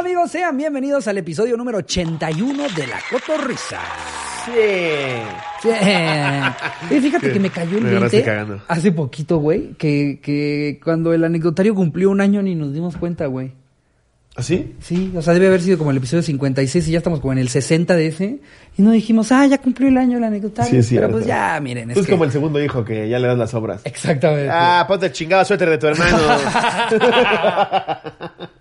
amigos? Sean bienvenidos al episodio número 81 de La Cotorrisa. Sí. Sí. Y fíjate que me cayó el Me agarraste 20 cagando. hace poquito, güey, que, que cuando el anecdotario cumplió un año ni nos dimos cuenta, güey. ¿Así? Sí, o sea, debe haber sido como el episodio 56 y ya estamos como en el 60 de ese. Y no dijimos, ah, ya cumplió el año el anecdotario. Sí, es Pero pues ya, miren, es Tú es que- como el segundo hijo que ya le das las obras. Exactamente. Ah, ponte el chingado suéter de tu hermano.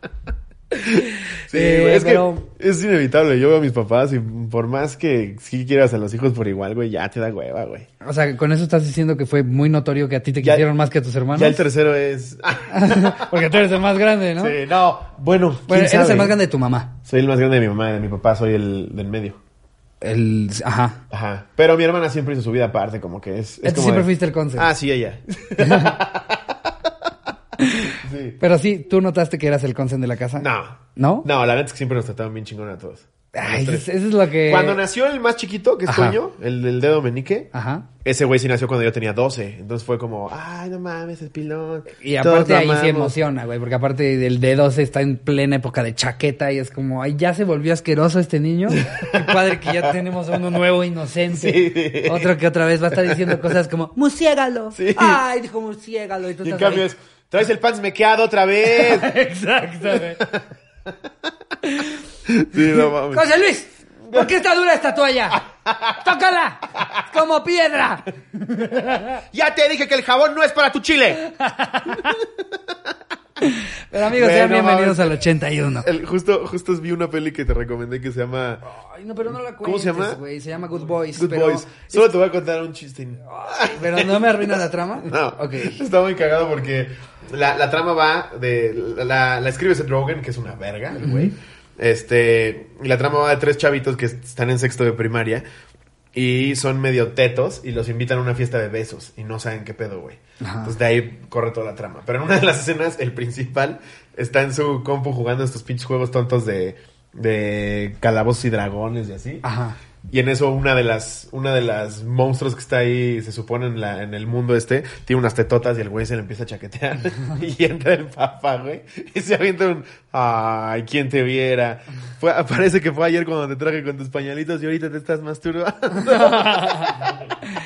Sí, Eh, güey, es pero- que es inevitable. Yo veo a mis papás y por más que sí quieras a los hijos por igual, güey, ya te da hueva, güey. O sea, con eso estás diciendo que fue muy notorio que a ti te Ya- quisieron más que a tus hermanos. Ya el tercero es... Porque tú eres el más grande, ¿no? Sí, no, bueno, ¿quién Bueno, eres sabe? el más grande de tu mamá. Soy el más grande de mi mamá de mi papá soy el del medio. El, ajá. Ajá. Pero mi hermana siempre hizo su vida aparte, como que es... es como siempre de- fuiste el conce. Ah, sí, ella. sí. Pero sí, tú notaste que eras el consen de la casa. No. ¿No? No, la neta es que siempre nos trataban bien chingón a todos. Ay, eso, es- eso es lo que. Cuando nació el más chiquito, que es Ajá. Toño, el del dedo menique, Ajá. ese güey sí nació cuando yo tenía 12. Entonces fue como, ay, no mames, es pilón. Y aparte ahí sí amamos. emociona, güey, porque aparte del D12 está en plena época de chaqueta y es como, ay, ya se volvió asqueroso este niño. Qué padre que ya tenemos uno nuevo inocente. Sí. Otro que otra vez va a estar diciendo cosas como, musiégalo. Sí. Ay, dijo musiégalo. Y tú Y en cambio ahí. es, traes el pants mequeado otra vez. Exacto, güey. sí, no mames. José Luis, ¿por qué está dura esta toalla? ¡Tócala! ¡Como piedra! Ya te dije que el jabón no es para tu chile. Pero amigos, sean bienvenidos mames. al 81. El- justo, justo vi una peli que te recomendé que se llama Ay, no, pero no la ¿Cómo se llama? cuentes, güey. Se llama Good Boys. Good pero, Boys. Solo te voy a contar un chiste. Ay, pero no me arruina la trama. No. Ok. Está muy cagado porque la, la trama va de. La, la escribe Seth Rogen, que es una verga, el güey. Este. Y la trama va de tres chavitos que están en sexto de primaria. Y son medio tetos y los invitan a una fiesta de besos y no saben qué pedo, güey. Entonces de ahí corre toda la trama. Pero en una de las escenas, el principal está en su compu jugando estos pinches juegos tontos de, de calabozos y dragones y así. Ajá. Y en eso una de las una de las monstruos que está ahí, se supone en, la, en el mundo este, tiene unas tetotas y el güey se le empieza a chaquetear. y entra el papá, güey. Y se avienta un, ay, quién te viera. Fue, parece que fue ayer cuando te traje con tus pañalitos y ahorita te estás masturbando.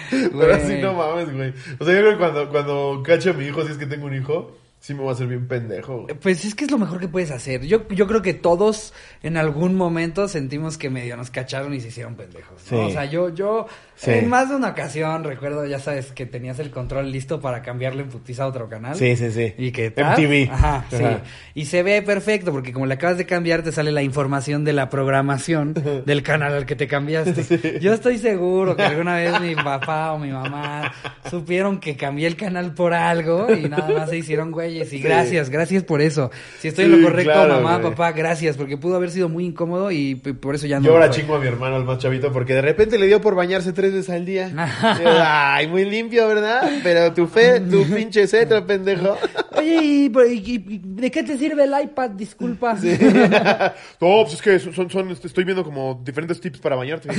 Pero así no mames, güey. O sea, yo creo que cuando, cuando cacho a mi hijo, si es que tengo un hijo, sí me va a hacer bien pendejo, güey. Pues es que es lo mejor que puedes hacer. Yo, yo creo que todos en algún momento sentimos que medio nos cacharon y se hicieron pendejos. ¿no? Sí. O sea, yo, yo Sí. en más de una ocasión recuerdo, ya sabes, que tenías el control listo para cambiarle en putiza a otro canal. Sí, sí, sí. Y que tal. MTV. Ajá, sí. Ajá. Y se ve perfecto porque como le acabas de cambiar te sale la información de la programación del canal al que te cambiaste. Yo estoy seguro que alguna vez mi papá o mi mamá supieron que cambié el canal por algo y nada más se hicieron Y Sí. gracias, gracias por eso. Si estoy en Sí, lo correcto, claro, mamá, güey. papá, gracias porque pudo haber sido muy incómodo y por eso ya no. Yo ahora chingo a mi hermano, el más chavito, porque de repente le dio por bañarse tres veces al día. Ay, muy limpio, ¿verdad? Pero tu fe, tu pinche cetro, pendejo. Oye, ¿y, y- y- de qué te sirve el iPad? Disculpa. No, pues es que son, son, estoy viendo como diferentes tips para bañarte.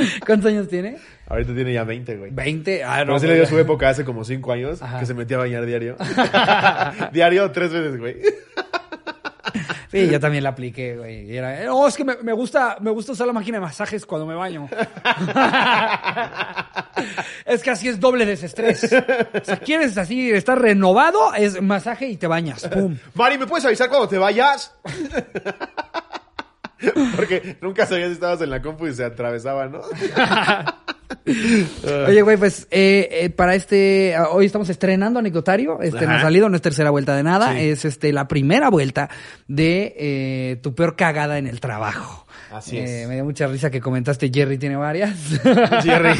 ¿Cuántos años tiene? Ahorita tiene ya 20, güey. 20. Ah, no. Pero sí le dio su época hace como 5 años Ajá. que se metía a bañar diario. diario tres veces, güey. Sí, yo también la apliqué, güey. Era, no, es que me, me gusta, me gusta usar la máquina de masajes cuando me baño. es que así es doble desestrés. O sea, quieres así estar renovado, es masaje y te bañas. Pum. Mari, ¿me puedes avisar cuando te vayas? Porque nunca sabías si estabas en la compu y se atravesaba, ¿no? Oye, güey, pues eh, eh, para este, ah, hoy estamos estrenando anecdotario, este no ha salido, no es tercera vuelta de nada, Sí. es este la primera vuelta de eh, tu peor cagada en el trabajo. Así Eh, es. Me dio mucha risa que comentaste, Jerry tiene varias. Jerry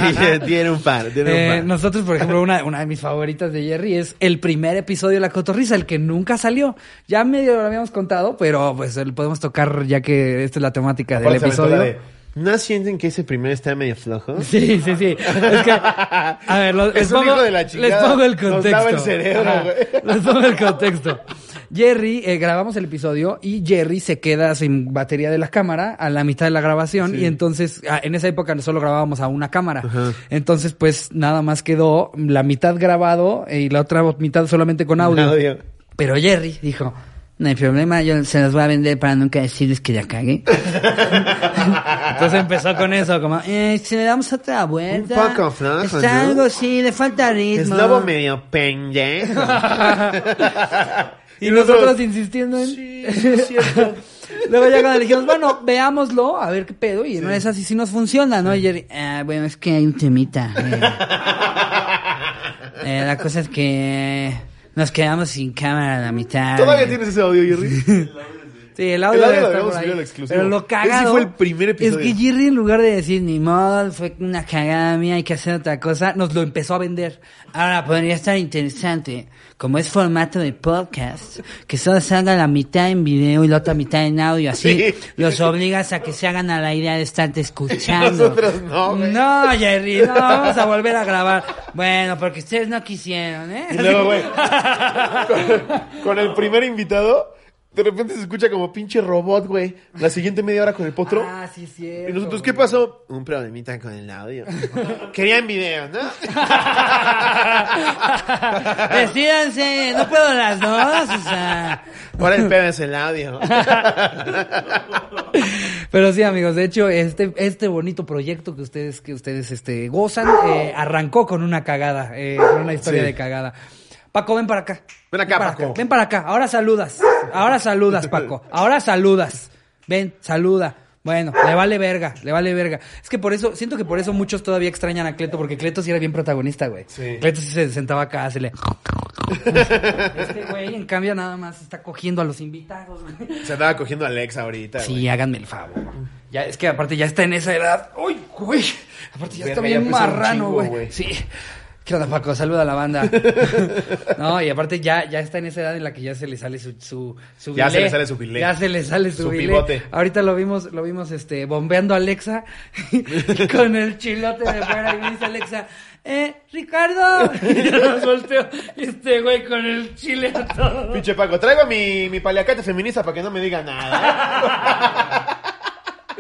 tiene un par, tiene un Eh, par. nosotros, por ejemplo, una, una de mis favoritas de Jerry es el primer episodio de La Cotorrisa, el que nunca salió. Ya medio lo habíamos contado, pero pues lo podemos tocar ya que esta es la temática del Aparte episodio. ¿No sienten que ese primero está medio flojo? Sí, sí, sí. Es que, a ver, les, pongo, hijo de la les chingada. pongo el contexto. el cerebro. Les pongo el contexto. Jerry, eh, grabamos el episodio y Jerry se queda sin batería de la cámara a la mitad de la grabación Sí. y entonces ah, en esa época solo grabábamos a una cámara. Entonces pues nada más quedó la mitad grabado y la otra mitad solamente con. Audio. Pero Jerry dijo, no hay problema, yo se las voy a vender para nunca decirles que ya cagué. Entonces empezó con eso, como, eh, si le damos otra vuelta. Un poco flojo, ¿no? algo, sí, le falta ritmo. Es lobo medio pendejo. y nosotros insistiendo en... Sí, sí, es cierto. Luego ya cuando le dijimos, bueno, veámoslo, a ver qué pedo, y no es así, si nos funciona, ¿no? Y Jerry, ah, bueno, es que hay un temita. eh. Eh, la cosa es que nos quedamos sin cámara a la mitad. ¿Todavía tienes ese audio, Jerry? Sí, el audio, El audio lo habíamos subido exclusivo. Pero lo Ese cagado fue el primer episodio. es que Jerry en lugar de decir ni modo, fue una cagada mía, hay que hacer otra cosa, nos lo empezó a vender. Ahora podría estar interesante, como es formato de podcast, que solo salga la mitad en video y la otra mitad en audio, así Sí. los obligas a que se hagan a la idea de estarte escuchando. Nosotros no, güey. No, Jerry, no, vamos a volver a grabar. Bueno, porque ustedes no quisieron, ¿eh? Luego, güey, con, con el primer invitado, de repente se escucha como pinche robot, güey. La siguiente media hora con el potro. Ah, sí, cierto. y nosotros, ¿qué pasó? Un problemita con el audio. Querían video, ¿no? Decídanse, no puedo las dos, o sea. Ahora el pedo es el audio. Pero sí, amigos, de hecho, este, este bonito proyecto que ustedes, que ustedes, este, gozan, eh, arrancó con una cagada, eh, con una historia Sí. de cagada. Paco, ven para acá. Ven acá, para Paco. Ven para acá. Ahora saludas. Ahora saludas, Paco. Ahora saludas. Ven, saluda. Bueno, le vale verga, le vale verga. Es que por eso, siento que por eso muchos todavía extrañan a Cleto, porque Cleto sí era bien protagonista, güey. Sí. Cleto sí se sentaba acá, se le... Este güey, en cambio, nada más está cogiendo a los invitados, güey. Se andaba cogiendo a Alexa ahorita, Sí, güey. háganme el favor. Ya, es que aparte ya está en esa edad. ¡Uy, güey! Aparte ya está Verga, bien marrano, chingo, güey. güey. Sí. ¿Qué onda, Paco? Saluda a la banda. no, y aparte ya, ya está en esa edad en la que ya se le sale su, su, su Ya se le sale su bilé. Ya se le sale su, Su bilé. pivote. Ahorita lo vimos, lo vimos este, bombeando a Alexa con el chilote de fuera y me dice Alexa, eh, Ricardo. y nos volteo este güey con el chile a todo. Pinche Paco, traigo mi, mi paliacate feminista para que no me diga nada.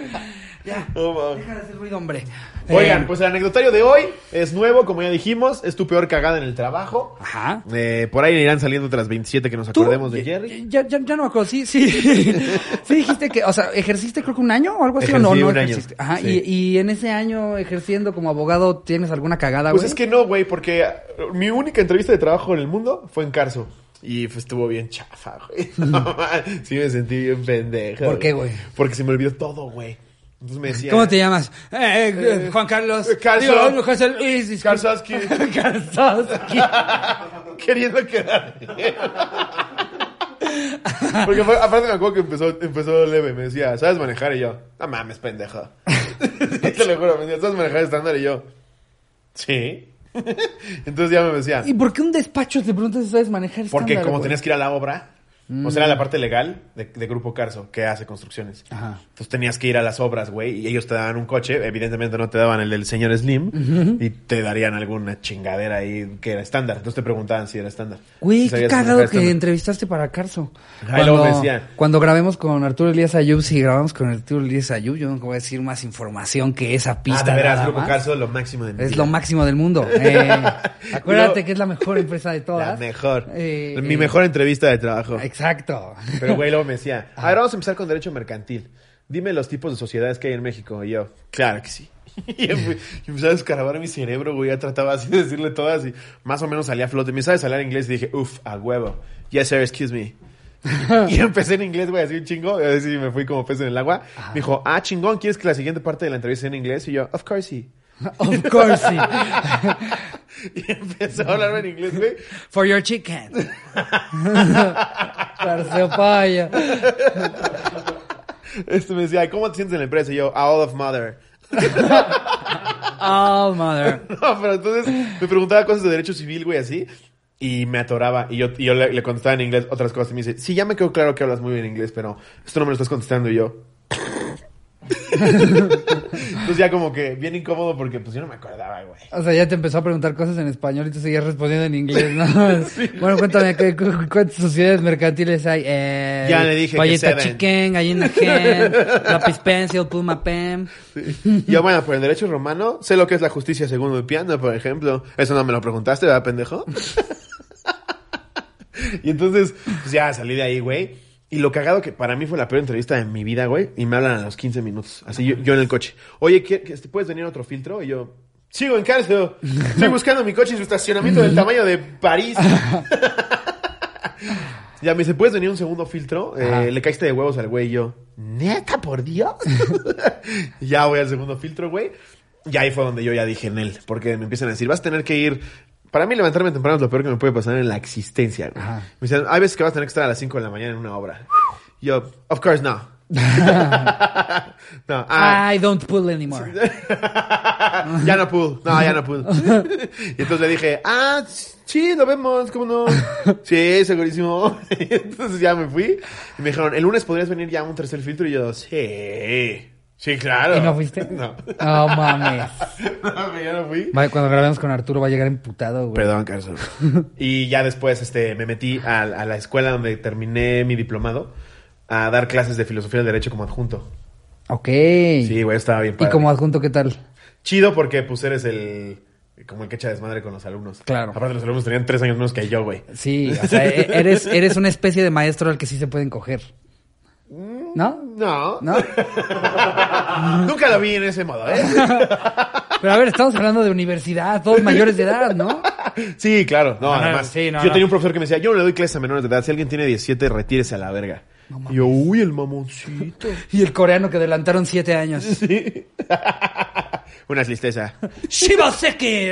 Ya. No, mames. Deja de hacer ruido, hombre. Oigan, Eh, pues el anecdotario de hoy es nuevo, como ya dijimos, es tu peor cagada en el trabajo. Ajá. Eh, por ahí irán saliendo otras 27 que nos acordemos de Jerry. Ya, ya, ya no me acuerdo, sí, sí. sí dijiste que, o sea, ejerciste creo que un año o algo así, o no, Ejercí no un año, ejerciste. Ajá, sí. y, y en ese año ejerciendo como abogado, ¿tienes alguna cagada, Pues güey? es que no, güey, porque mi única entrevista de trabajo en el mundo fue en Carso. Y pues, estuvo bien chafa, güey. No, sí me sentí bien pendeja. ¿Por qué, güey? Porque se me olvidó todo, güey. Entonces me decía... ¿Cómo te llamas? Eh, eh, eh, Juan Carlos. eh, Carlos. Digo, José Luis. Karsowski. Karsowski. queriendo quedar bien. Porque aparte me acuerdo que empezó, empezó leve, me decía, ¿sabes manejar? Y yo, no mames, pendejo. Te lo juro, me decía, ¿sabes manejar estándar? Y yo, sí. Entonces ya me decía, ¿Y por qué un despacho te preguntas si sabes manejar porque estándar, como güey? tenías que ir a la obra, o sea, era la parte legal de, de Grupo Carso, que hace construcciones. Ajá. Entonces tenías que ir a las obras, güey, y ellos te daban un coche, evidentemente no te daban el del señor Slim, y te darían alguna chingadera ahí que era estándar. Entonces te preguntaban si era estándar. Güey, qué cagado que entrevistaste para Carso. Ajá, y luego me decía- cuando grabemos con Arturo Elías Ayub, si grabamos con Arturo Elías Ayub, yo no voy a decir más información que esa pista. Ah, de veras, Grupo más. Carso, lo máximo de mi Es lo máximo del mundo. Eh, acuérdate que es la mejor empresa de todas. La mejor. Eh, Mi eh, mejor entrevista de trabajo. Exacto. Pero güey, luego me decía, a ver, vamos a empezar con derecho mercantil. Dime los tipos de sociedades que hay en México. Y yo, claro que sí. Y empe- y empecé a descarabar mi cerebro, güey. Ya trataba así de decirle todas y más o menos salía a flote. Me sabes hablar inglés y dije, uff, a huevo. Yes, sir, excuse me. y empecé en inglés, güey, así un chingo. Y así me fui como pez en el agua. Me dijo, ah, chingón, ¿quieres que la siguiente parte de la entrevista sea en inglés? Y yo, of course, sí. Of course, sí. Y empezó a hablarme en inglés, güey. For your chicken. Terciopaya. Este me decía, ¿cómo te sientes en la empresa? Y yo, a all of mother. Oh, mother. No, pero entonces me preguntaba cosas de derecho civil, güey, así. Y me atoraba. Y yo, y yo le, le contestaba en inglés otras cosas. Y me dice, sí, ya me quedó claro que hablas muy bien inglés, pero esto no me lo estás contestando. Y yo... Entonces ya como que bien incómodo porque pues yo no me acordaba, güey. O sea, ya te empezó a preguntar cosas en español y tú seguías respondiendo en inglés, ¿no? Bueno, cuéntame, ¿qué- cu- ¿cuántas sociedades mercantiles hay? Eh, Ya le dije que Payeta seven. Chicken, Gallina Gen, Lápiz Pencil, Puma Pen. Sí. Yo, bueno, por el derecho romano, sé lo que es la justicia según el piano, por ejemplo. Eso no me lo preguntaste, ¿verdad, pendejo? y entonces, pues ya salí de ahí, güey. Y lo cagado que para mí fue la peor entrevista de mi vida, güey. Y me hablan a los 15 minutos. Así yo, yo en el coche. Oye, ¿qué, qué- ¿puedes venir a otro filtro? Y yo, sigo en cárcel. Estoy buscando mi coche en su estacionamiento del tamaño de París. ya me dice, ¿puedes venir un segundo filtro? Eh, le caíste de huevos al güey y yo, ¿neta, por Dios? Ya voy al segundo filtro, güey. Y ahí fue donde yo ya dije en él. Porque me empiezan a decir, vas a tener que ir... Para mí levantarme temprano es lo peor que me puede pasar en la existencia, güey. Me dicen, hay veces que vas a tener que estar a las 5 de la mañana en una obra. Y yo, of course no. no, ah, I don't pull anymore. ya no pude. No, ya no pude. y entonces le dije, ah, sí, lo vemos, ¿cómo no? Sí, segurísimo. Y entonces ya me fui. Y me dijeron, el lunes podrías venir ya a un tercer filtro. Y yo, sí. Sí, claro. ¿Y no fuiste? No. No mames. No, ya no fui. Cuando grabemos con Arturo va a llegar emputado, güey. Perdón, Carson. y ya después este, me metí a, a la escuela donde terminé mi diplomado a dar clases de filosofía del derecho como adjunto. Ok. Sí, güey, estaba bien ¿Y padre. como adjunto qué tal? Chido porque pues eres el... Como el que echa desmadre con los alumnos. Claro. Aparte los alumnos tenían tres años menos que yo, güey. Sí, o sea, e- eres, eres una especie de maestro al que sí se pueden coger. ¿No? No. ¿No? Nunca lo vi en ese modo, ¿eh? Pero a ver, estamos hablando de universidad, todos mayores de edad, ¿no? sí, claro. No, No, no, además. sí, no, yo tenía un profesor que me decía, yo no le doy clases a menores de edad. Si alguien tiene 17, retírese a la verga. y yo, uy, el mamoncito. Y el coreano que adelantaron siete años. sí. Una tristeza. ¡Shibaseki!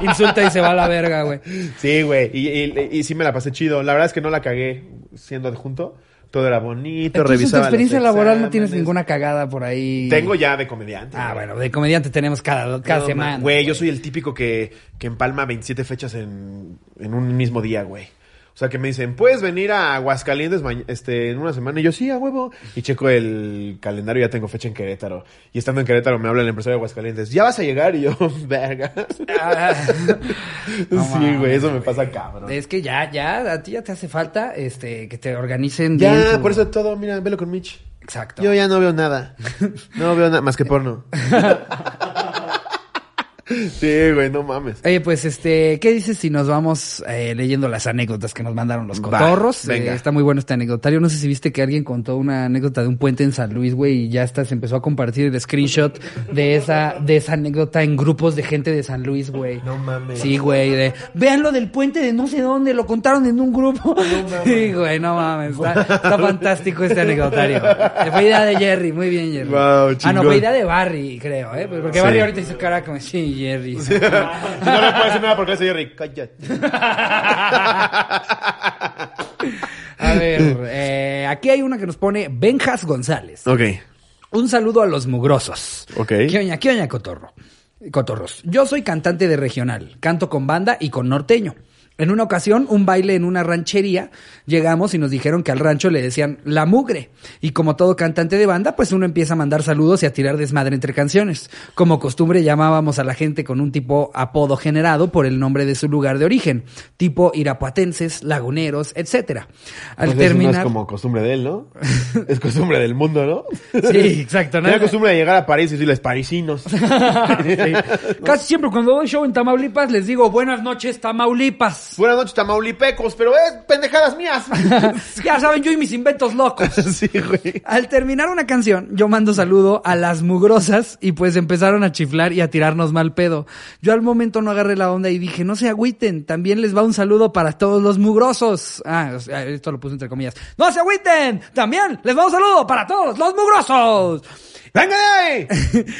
Insulta y se va a la verga, güey. Sí, güey. Y, y- y sí me la pasé chido. La verdad es que no la cagué siendo adjunto. Todo era bonito, Entonces, en tu revisaba los experiencia laboral no tienes exámenes. ninguna cagada por ahí. Tengo ya de comediante. Ah, güey. bueno, de comediante tenemos cada, cada No, semana. man. Güey, yo soy el típico que, que empalma 27 fechas en, en un mismo día, güey. O sea, que me dicen, ¿puedes venir a Aguascalientes este, en una semana? Y yo, sí, a huevo. Y checo el calendario, ya tengo fecha en Querétaro. Y estando en Querétaro me habla el empresario de Aguascalientes, ¿ya vas a llegar? Y yo, verga. Ah. No sí, güey, eso me pasa cabrón. Es que ya, ya, a ti ya te hace falta este, que te organicen Ya, bien. por eso todo, mira, velo con Mitch. Exacto. Yo ya no veo nada. No veo nada más que porno. sí, güey, no mames. Oye, pues, este, ¿qué dices si nos vamos eh, leyendo las anécdotas que nos mandaron los Va, cotorros? venga. Eh, está muy bueno este anecdotario. No sé si viste que alguien contó una anécdota de un puente en San Luis, güey, y ya hasta se empezó a compartir el screenshot de esa, de esa anécdota en grupos de gente de San Luis, güey. No mames. Sí, güey, de, vean lo del puente de no sé dónde, lo contaron en un grupo. sí, güey, no mames, está, está fantástico este anecdotario. Fue idea de Jerry, muy bien, Jerry. Wow, ah, no, fue idea de Barry, creo, ¿eh? Porque Sí. Barry ahorita hizo cara como, sí, Jerry. no le puedo decir nada porque soy Jerry. Cállate. A ver, eh, aquí hay una que nos pone Benjas González. Ok. Un saludo a los mugrosos. Ok. ¿Qué oña, qué oña, cotorro? Cotorros. Yo soy cantante de regional. Canto con banda y con norteño. En una ocasión, un baile en una ranchería, llegamos y nos dijeron que al rancho le decían la mugre. Y como todo cantante de banda, pues uno empieza a mandar saludos y a tirar desmadre entre canciones. Como costumbre, llamábamos a la gente con un tipo apodo generado por el nombre de su lugar de origen, tipo irapuatenses, laguneros, etcétera. Al Pues terminar. no es como costumbre de él, ¿no? es costumbre del mundo, ¿no? Sí, exacto. ¿no? Tiene costumbre de llegar a París y decirles parisinos. Sí. Casi siempre cuando doy show en Tamaulipas les digo buenas noches Tamaulipas. Buenas noches, tamaulipecos, pero es pendejadas mías. ya saben, yo y mis inventos locos. sí, güey. Al terminar una canción, yo mando saludo a las mugrosas y pues empezaron a chiflar y a tirarnos mal pedo. Yo al momento no agarré la onda y dije, no se agüiten, también les va un saludo para todos los mugrosos. Ah, esto lo puse entre comillas. No se agüiten, también les va un saludo para todos los mugrosos. ¡Venga de ahí!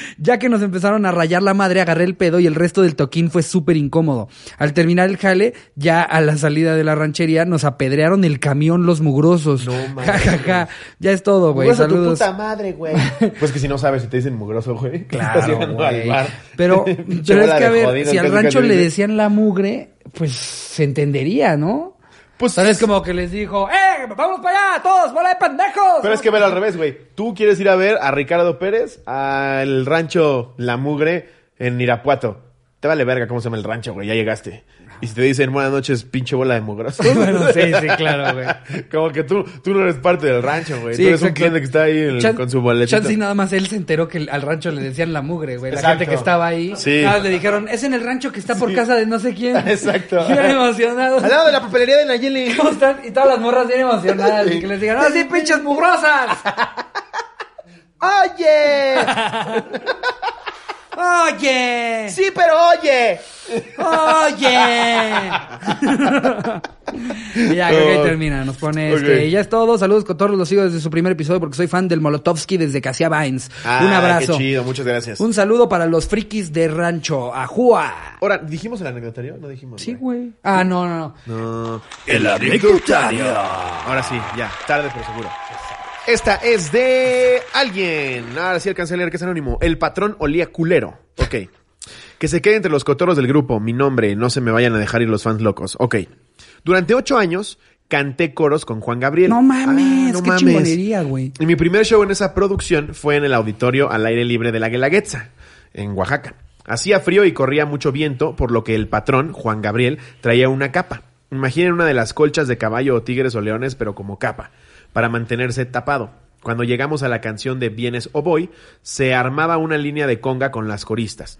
ya que nos empezaron a rayar la madre, agarré el pedo y el resto del toquín fue súper incómodo. Al terminar el jale, ya a la salida de la ranchería, nos apedrearon el camión los mugrosos. No mames. Ja, ja, ja. Ya es todo, güey. Mugroso tu Saludos. puta madre, güey. Pues que si no sabes si te dicen mugroso, güey. Claro, güey. Pero, pero es que a ver, si al rancho le decían la mugre, pues se entendería, ¿no? Pues Tal vez como que les dijo, ¡eh! ¡Vamos para allá! ¡Todos! ¡Bola de pendejos! Pero es que velo al revés, güey. Tú quieres ir a ver a Ricardo Pérez al rancho La Mugre en Irapuato. Te vale verga cómo se llama el rancho, güey. Ya llegaste. Y si te dicen buenas noches, pinche bola de mugroso. bueno, sí, sí, claro, güey. Como que tú, tú no eres parte del rancho, güey. Sí, tú eres un cliente que está ahí en- Chan- con su boletito. Chance y nada más él se enteró que al rancho le decían la mugre, güey. La Exacto. gente que estaba ahí. Sí. Nada más le dijeron, es en el rancho que está por casa de no sé quién. Exacto. Y emocionados. Al lado de la papelería de Nayeli. ¿Cómo están? Y todas las morras bien emocionadas. Y que les digan, ¡ah, sí, pinches mugrosas! ¡Oye! ¡Oye! ¡Sí, pero oye! ¡Oye! Y ya, creo que ahí Oh. termina. Nos pone, este, ya es todo. Saludos, Cotorros. Los sigo desde su primer episodio porque soy fan del Molotovsky desde que hacía Vines. Ah, Un abrazo. Qué chido, muchas gracias. Un saludo para los frikis de rancho. ¡Ajúa! Ahora, ¿dijimos el anecdotario? No dijimos. Sí, güey. Ah, no, no, no. No. El anecdotario. Ahora sí, ya. Tarde, pero seguro. Esta es de alguien. Ahora sí alcancé a leer que es anónimo. El patrón olía culero. Ok. Que se quede entre los cotorros del grupo. Mi nombre. No se me vayan a dejar ir los fans locos. Ok. Durante ocho años canté coros con Juan Gabriel. No mames, Ah, no qué mames. chingonería, güey. Y mi primer show en esa producción fue en el auditorio al aire libre de la Guelaguetza, en Oaxaca. Hacía frío y corría mucho viento, por lo que el patrón, Juan Gabriel, traía una capa. Imaginen una de las colchas de caballo o tigres o leones, pero como capa, para mantenerse tapado. Cuando llegamos a la canción de Vienes o Voy, se armaba una línea de conga con las coristas.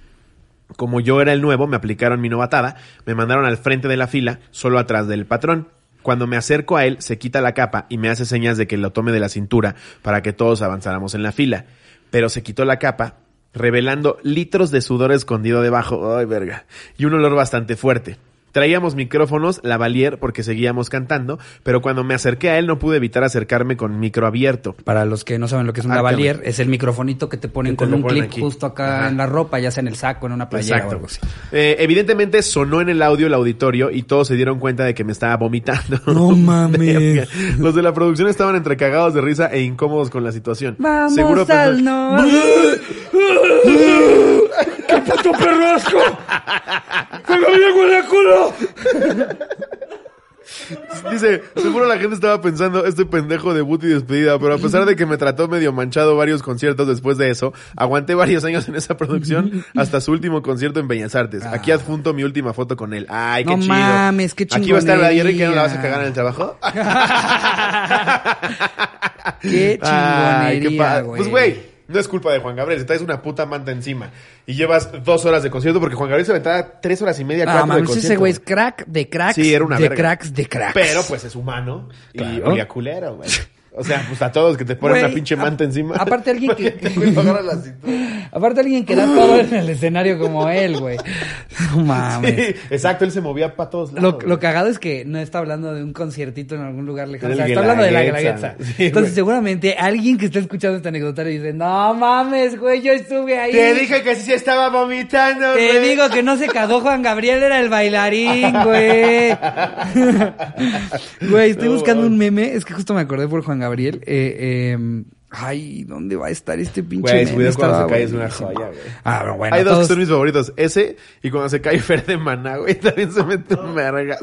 Como yo era el nuevo, me aplicaron mi novatada, me mandaron al frente de la fila, solo atrás del patrón. Cuando me acerco a él, se quita la capa y me hace señas de que lo tome de la cintura para que todos avanzáramos en la fila. Pero se quitó la capa, revelando litros de sudor escondido debajo, ay verga, y un olor bastante fuerte. Traíamos micrófonos, lavalier, porque seguíamos cantando, pero cuando me acerqué a él no pude evitar acercarme con micro abierto. Para los que no saben lo que es un Ah, lavalier, cabrón. es el microfonito que te ponen Que te con un ponen clip aquí. justo acá Ajá. en la ropa, ya sea en el saco, en una playera o Exacto. algo así. Eh, evidentemente sonó en el audio el auditorio y todos se dieron cuenta de que me estaba vomitando. No mames. Los de la producción estaban entre cagados de risa e incómodos con la situación. Vamos Seguro al. ¡Qué puto perro asco! ¡Juan Gabriel huele a culo! Dice, seguro la gente estaba pensando, este pendejo debut y despedida, pero a pesar de que me trató medio manchado varios conciertos después de eso, aguanté varios años en esa producción hasta su último concierto en Bellas Artes. Aquí adjunto mi última foto con él. Ay, qué No chido. mames, qué Aquí va a estar la. Jerry que no la vas a cagar en el trabajo. Qué Ay, qué chingonería, padre. güey. Pues, güey, no es culpa de Juan Gabriel. Te traes una puta manta encima y llevas dos horas de concierto porque Juan Gabriel se aventaba tres horas y media, Ah, cuatro de mames, concierto. ese güey es crack de cracks. Sí, era una De verga. cracks de cracks. Pero, pues, es humano y Claro. olía culero, güey. O sea, pues a todos que te ponen una pinche manta a- encima. aparte alguien que- lo. Aparte alguien que da todo en el escenario como él, güey. No mames. Sí, exacto, él se movía para todos Lo, lados. lo cagado es que no está hablando de un conciertito en algún lugar lejano. O sea, está hablando de la Guelaguetza. Sí, Entonces, güey. seguramente alguien que está escuchando esta anecdotaria dice: No mames, güey, yo estuve ahí. Te dije que sí se estaba vomitando, Te güey. digo que no se cagó Juan Gabriel, era el bailarín, güey. Güey, estoy No, buscando un meme. Es que justo me acordé por Juan Gabriel. Eh, eh, ay, ¿dónde va a estar este pinche Güey, su meme? video cuando se cae es una joya, güey. Ah, pero bueno, Hay dos todos- que son mis favoritos. Ese y cuando se cae Fer de Maná, güey. También se mete un vergas.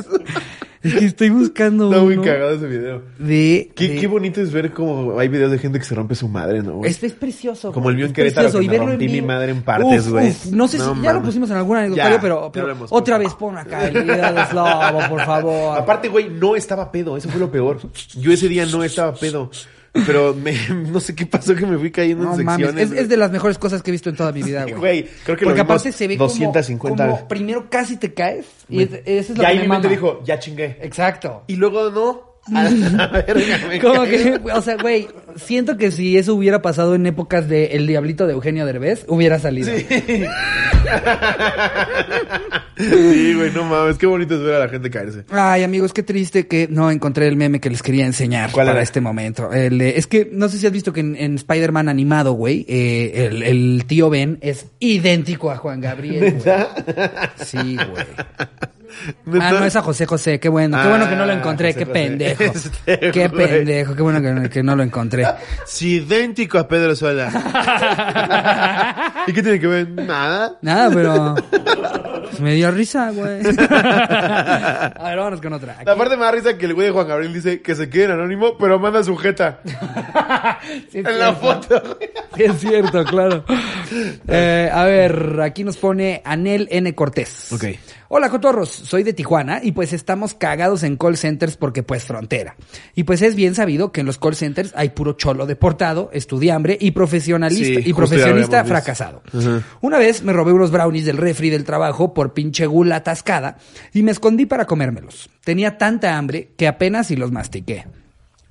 Es que estoy buscando Está muy uno cagado ese video. de... Qué, de- qué bonito es ver como hay videos de gente que se rompe su madre, ¿no, güey? Este es precioso. Como el mío en es Querétaro, precioso, que y me verlo rompí en mi madre en partes, Uf, güey. uf, No sé No si ya lo pusimos en algún anecdotario, pero, otra vez pon acá el video de Slobo, por favor. Aparte, güey, no estaba pedo. Eso fue lo peor. Yo ese día no estaba pedo. Pero me, no sé qué pasó que me fui cayendo no en mames, secciones. es, es de las mejores cosas que he visto en toda mi vida, güey. Güey, creo que lo Porque vimos aparte se ve como- 250 como, veces. primero casi te caes y es- eso es lo Y que ahí me mi mente dijo, ya chingué. Exacto. Y luego no. Como que, o sea, güey, siento que si eso hubiera pasado en épocas de El Diablito de Eugenio Derbez, hubiera salido. Sí, güey, no mames. Qué bonito es ver a la gente caerse. Ay, amigos, qué triste que no encontré el meme que les quería enseñar ¿Cuál para era? este momento. El, eh, es que no sé si has visto que en, en Spider-Man animado, güey, eh, el, el tío Ben es idéntico a Juan Gabriel. güey. Sí, güey. Ah, no, es a José José. Qué bueno, qué bueno que no lo Ah, encontré. Qué José. pendejo. Este, Qué güey. pendejo. Qué bueno que, que no lo encontré. Sí, idéntico a Pedro Sola. ¿Y qué tiene que ver? Nada. Nada, pero. me dio risa, güey. a ver, vámonos con otra. Aquí- La parte me da risa que el güey de Juan Gabriel dice que se quede en anónimo, pero manda su jeta Sí, es en la foto. Sí, es cierto, claro. Eh, a ver, aquí nos pone Anel N. Cortés. Ok. Hola, cotorros. Soy de Tijuana y pues estamos cagados en call centers porque pues frontera. Y pues es bien sabido que en los call centers hay puro cholo deportado, estudiambre y profesionalista Sí, y profesionista fracasado. Una vez me robé unos brownies del refri del trabajo por pinche gula atascada y me escondí para comérmelos. Tenía tanta hambre que apenas si los mastiqué.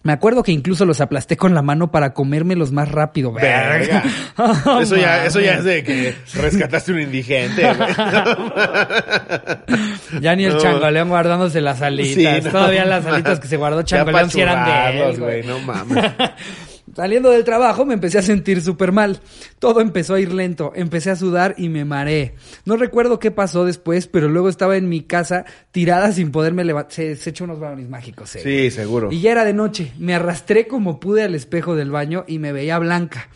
Me acuerdo que incluso los aplasté con la mano para comérmelos más rápido. Verga. Verga. Eso ya, eso ya es de que rescataste un indigente. Ya ni el No. changoleón guardándose las alitas. Sí, no Todavía las alitas que se guardó changoleón si eran de él, güey. No mames. Saliendo del trabajo me empecé a sentir súper mal. Todo empezó a ir lento. Empecé a sudar y me mareé. No recuerdo qué pasó después, pero luego estaba en mi casa tirada sin poderme levantar. Se, se echó unos brownies mágicos, eh. Sí, seguro. Y ya era de noche. Me arrastré como pude al espejo del baño y me veía blanca.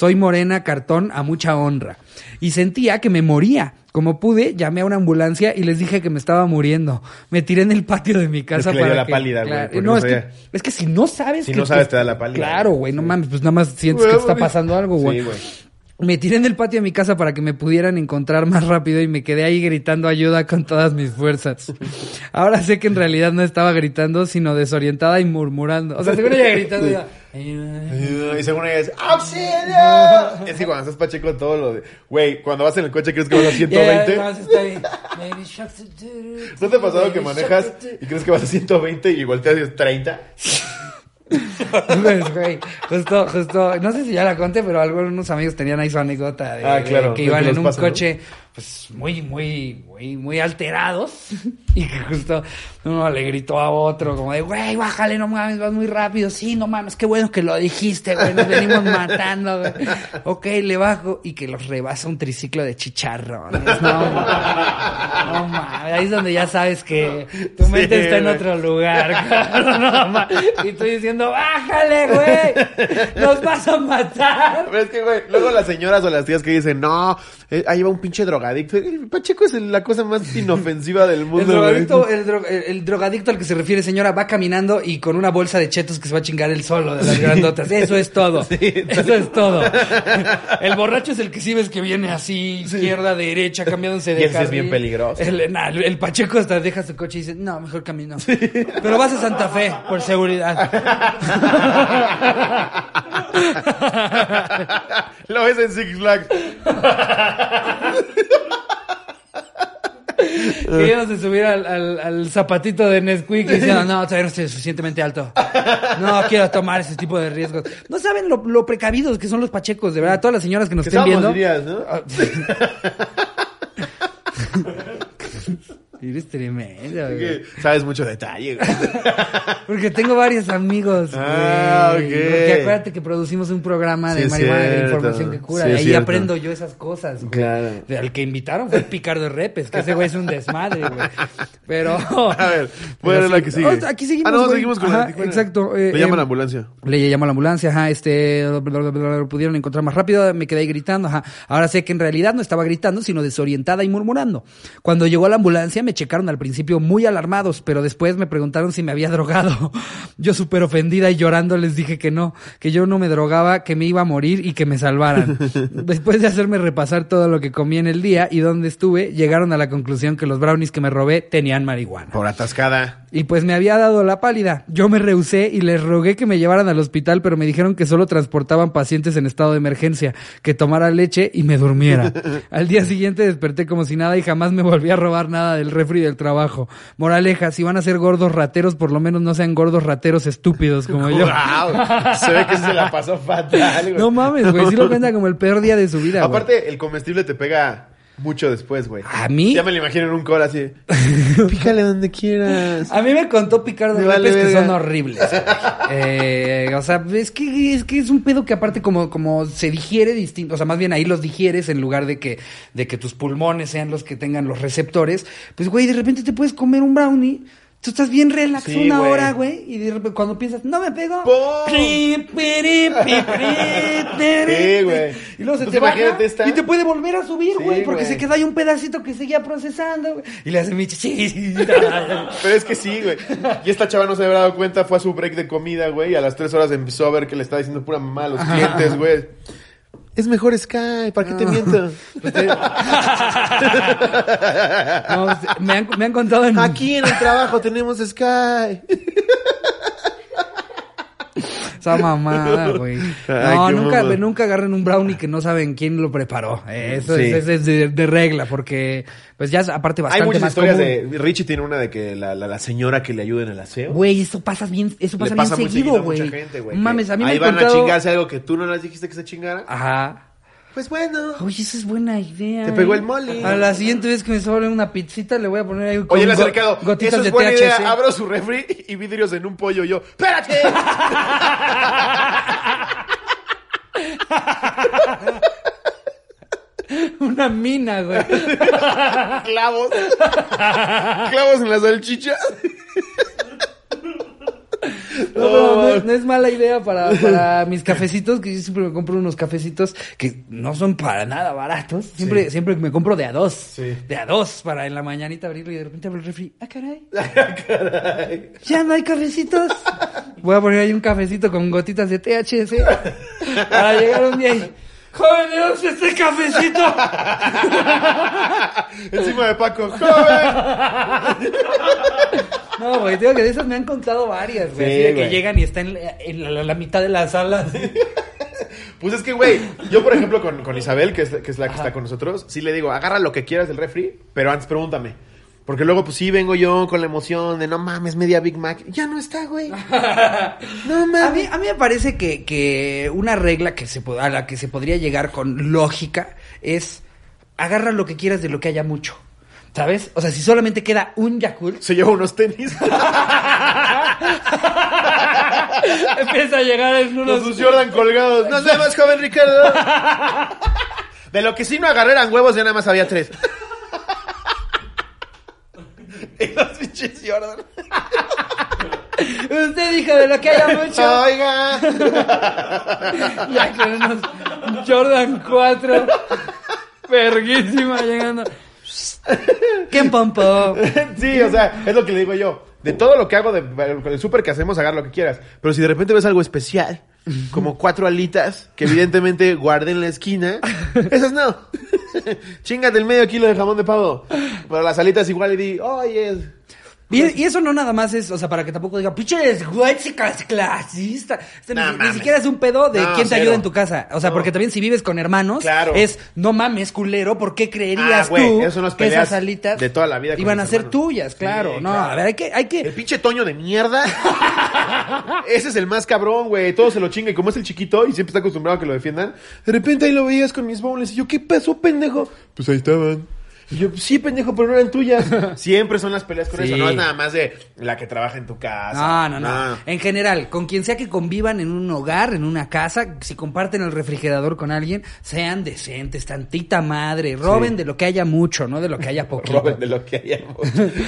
Soy morena, cartón, a mucha honra. Y sentía que me moría. Como pude, llamé a una ambulancia y les dije que me estaba muriendo. Me tiré en el patio de mi casa Es que le para dio la pálida, güey, Claro, no, es, que, es que si no sabes Si que no sabes, te da la pálida. Claro, güey, no mames, pues nada más sientes que está pasando algo, güey. Sí, güey. Me tiré en el patio de mi casa para que me pudieran encontrar más rápido y me quedé ahí gritando ayuda con todas mis fuerzas. Ahora sé que en realidad no estaba gritando, sino desorientada y murmurando. O sea, según ella gritando, ya, ayuda. Y según ella es ¡Auxilio! Es que cuando estás pacheco todo lo de... Güey, cuando vas en el coche crees que vas a 120. Ya, nada más está ahí. Maybe sharks do do do, ¿No te ha pasado que manejas y crees que vas a 120 y volteas y es 30? Pues, güey, justo, justo, no sé si ya la conté, pero algunos amigos tenían ahí su anécdota de, Ah, claro, de que iban en un coche, pues, muy, muy, muy, muy alterados, y que justo uno le gritó a otro, como de, güey, bájale, no mames, vas muy rápido, sí, no mames, qué bueno que lo dijiste, güey, nos venimos matando, güey, ok, le bajo, y que los rebasa un triciclo de chicharrones, no, mames, no mames, ahí es donde ya sabes que tu Sí, mente está en güey. otro lugar, cabrón, no mames. y estoy diciendo, bájale, güey, nos vas a matar. Pero es que, güey, luego las señoras o las tías que dicen, no, eh, ahí va un pinche drogadicto. El Pacheco es la cosa más inofensiva del mundo, El drogadicto, el, dro- el- el drogadicto al que se refiere, señora, va caminando y con una bolsa de chetos que se va a chingar el solo de las grandotas. Eso es todo. Eso es todo. El borracho es el que sí ves que viene así, izquierda, derecha, cambiándose de Y ese es bien peligroso. El, nah, el- el Pacheco hasta deja su coche y dice, no, mejor camino. Pero vas a Santa Fe, por seguridad. Lo ves en Six Flags. Queríamos subir al, al, al zapatito de Nesquik y diciendo, no, todavía no estoy suficientemente alto. No quiero tomar ese tipo de riesgos. No saben lo, lo precavidos que son los pachecos, de verdad. Todas las señoras que nos estén viendo. dirías, ¿no? Eres tremendo, güey. Sabes mucho detalle, güey. Porque tengo varios amigos. Ah, ok. Porque acuérdate que producimos un programa de Sí, marihuana de información que cura. Sí, y es ahí cierto. aprendo yo esas cosas. güey. Claro. Al que invitaron fue Picardo Repes, que ese güey es un desmadre, güey. Pero. A ver, bueno, la que sigue. Oh, aquí seguimos. Ah, no, güey. seguimos con la. Exacto. eh, Le llaman eh, a la ambulancia. le llamó a la ambulancia, ajá, este, lo pudieron encontrar más rápido, me quedé ahí gritando, ajá. Ahora sé que en realidad no estaba gritando, sino desorientada y murmurando. Cuando llegó a la ambulancia me checaron al principio muy alarmados, pero después me preguntaron si me había drogado. Yo súper ofendida y llorando les dije que no, que yo no me drogaba, que me iba a morir y que me salvaran. Después de hacerme repasar todo lo que comí en el día y dónde estuve, llegaron a la conclusión que los brownies que me robé tenían marihuana. Por atascada. Y pues me había dado la pálida. Yo me rehusé y les rogué que me llevaran al hospital, pero me dijeron que solo transportaban pacientes en estado de emergencia, que tomara leche y me durmiera. Al día siguiente desperté como si nada y jamás me volví a robar nada del refri del trabajo. Moraleja, si van a ser gordos rateros, por lo menos no sean gordos rateros estúpidos como yo. Wow. Se ve que se la pasó fatal, güey. No mames, güey, sí lo cuenta como el peor día de su vida, güey. Aparte, el comestible te pega mucho después, güey. ¿A mí? Ya me lo imagino en un col así. Pícale donde quieras. A mí me contó Picardo Me López vale que son horribles. Eh, o sea, es que, es que es un pedo que aparte como, como se digiere distinto, o sea, más bien ahí los digieres en lugar de que, de que tus pulmones sean los que tengan los receptores, pues güey, de repente te puedes comer un brownie, Tú estás bien relax Sí, una güey. hora, güey, y de repente cuando piensas, no me pego. Sí, güey. Y luego se te baja esta. y te puede volver a subir, Sí, güey, porque güey. se queda ahí un pedacito que seguía procesando, güey. Y le hace mi chichita. Pero es que sí, güey. Y esta chava no se había dado cuenta, fue a su break de comida, güey, y a las tres horas empezó a ver que le estaba diciendo pura mamá a los clientes, güey. Es mejor Sky, ¿para qué te miento? No, me, han, me han contado en... Aquí en el trabajo tenemos Sky. Esa mamada, güey. No, nunca, nunca agarren un brownie que no saben quién lo preparó. Eso Sí. es, eso es de, de regla, porque pues ya es aparte Hay bastante muchas más historias común. de... Richie tiene una de que la, la, la señora que le ayuda en el aseo. Güey, eso pasa bien, eso pasa, pasa bien muy seguido, güey. Mames, a mí me Ahí han van contado... a chingarse algo que tú no les dijiste que se chingara. Ajá. Pues bueno. Oye, esa es buena idea. Te pegó ¿eh? el mole. A la siguiente vez que me sobre una pizzita le voy a poner ahí con Oye, el acercado, gotitas eso de es buena THC. idea. Abro su refri y vidrios en un pollo. Yo, ¡espérate! Una mina, güey. Clavos. Clavos en la salchicha. No, no, es- no es mala idea para, para mis cafecitos, que yo siempre me compro unos cafecitos que no son para nada baratos. Siempre, Sí. siempre me compro de a dos. Sí. De a dos para en la mañanita abrirlo y de repente abro el refri. Ah, caray. Caray. Ya no hay cafecitos. Voy a poner ahí un cafecito con gotitas de THC para llegar un día y... ¡Joven, ¿de dónde está este cafecito? Encima de Paco, joven. No, güey, digo que de esas me han contado varias, güey. Sí, así de que güey. llegan y está en, la- en la, la mitad de la sala. así. Pues es que, güey, yo por ejemplo con, con Isabel, que es, que es la que está con nosotros, sí le digo, agarra lo que quieras del refri, pero antes pregúntame. Porque luego, pues sí, vengo yo con la emoción de no mames, media Big Mac. Ya no está, güey. No A mí, mames. a mí me parece que, que una regla que se, a la que se podría llegar con lógica es agarra lo que quieras de lo que haya mucho. ¿Sabes? O sea, si solamente queda un Yakult, Se lleva unos tenis. empieza a llegar en Los sus Jordan colgados. Nos vemos, joven Ricardo. De lo que sí no agarré eran huevos, ya nada más había tres. Y los pinches Jordan. Usted dijo de lo que haya mucho. Oiga. ya con unos Jordan 4. Verguísima llegando. ¡Qué pompo! Sí, o sea, es lo que le digo yo. De todo lo que hago, de, con el súper que hacemos, agarra lo que quieras. Pero si de repente ves algo especial, como cuatro alitas, que evidentemente guardé en la esquina, esas no. Chingate el medio kilo de jamón de pavo. Pero las alitas igual y di, oye, Y, y eso no nada más es, o sea, para que tampoco diga, pinches güeychicas clasista. Este ni, siquiera es un pedo de No, quién te cero. ayuda en tu casa. O sea, No. porque también si vives con hermanos, Claro. es, no mames, culero, ¿por qué creerías Ah, tú que esas alitas de toda la vida iban a ser hermanos. tuyas? Claro, Sí, no, claro. a ver, hay que, hay El que, pinche Toño de mierda. Ese es el más cabrón, güey. Todo se lo chinga. Y como es el chiquito y siempre está acostumbrado a que lo defiendan, de repente ahí lo veías con mis bowls. Y yo, ¿qué pasó, pendejo? Pues ahí estaban. Y yo, sí, pendejo, pero no eran tuyas. Siempre son las peleas con Sí. eso. No es nada más de la que trabaja en tu casa. No, no, no. En general, con quien sea que convivan en un hogar, en una casa, si comparten el refrigerador con alguien, sean decentes, tantita madre, roben Sí. de lo que haya mucho, no de lo que haya poquito. Roben de lo que haya.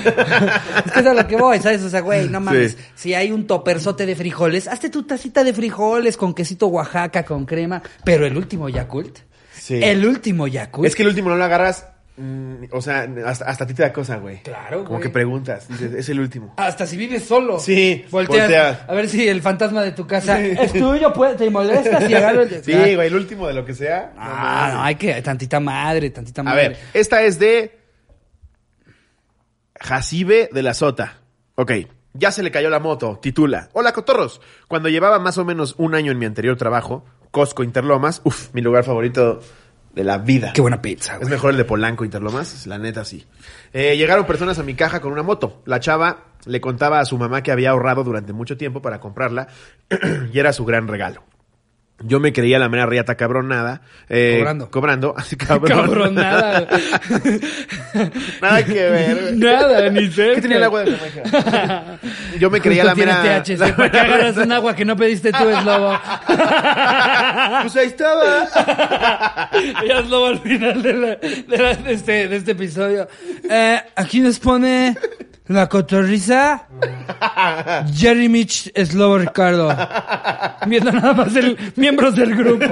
Es que es a lo que voy, ¿sabes? O sea, güey, no mames. Sí. Si hay un toperzote de frijoles, hazte tu tacita de frijoles con quesito Oaxaca, con crema. Pero el último Yakult. Sí. El último Yakult. Es que el último no lo agarras. Mm, o sea, hasta, hasta a ti te da cosa, güey. Claro, Como güey. que preguntas. Dices, es el último. Hasta si vives solo. Sí, Volteas, volteas. A ver si el fantasma de tu casa Sí. es tuyo, pues, te molesta si el... Sí, güey, el último de lo que sea. Ah, no, hay que, tantita madre, tantita A madre. ver, esta es de Jacibe de la Sota. Ok, ya se le cayó la moto, titula. Hola, cotorros. Cuando llevaba más o menos un año en mi anterior trabajo, Costco Interlomas, uff, mi lugar favorito de la vida. Qué buena pizza, Es mejor el de Polanco Interlomas, la neta sí. Eh, llegaron personas a mi caja con una moto. La chava le contaba a su mamá que había ahorrado durante mucho tiempo para comprarla y era su gran regalo. Yo me creía la mera riata cabronada. eh, Cobrando. Cobrando, así cabrón. Cabronada. Nada que ver. Nada, ni cerca. ¿Qué tenía el agua de Jamaica? Yo me creía la Justo mera... THC, la ¿para qué agarras un agua que no pediste tú, es lobo? Pues ahí estaba. Ya es lobo al final de, la- de la- de este, de este episodio. Eh, aquí nos pone La cotorriza. Jerry Mitch Slobo Ricardo. Viendo nada más el miembros del grupo.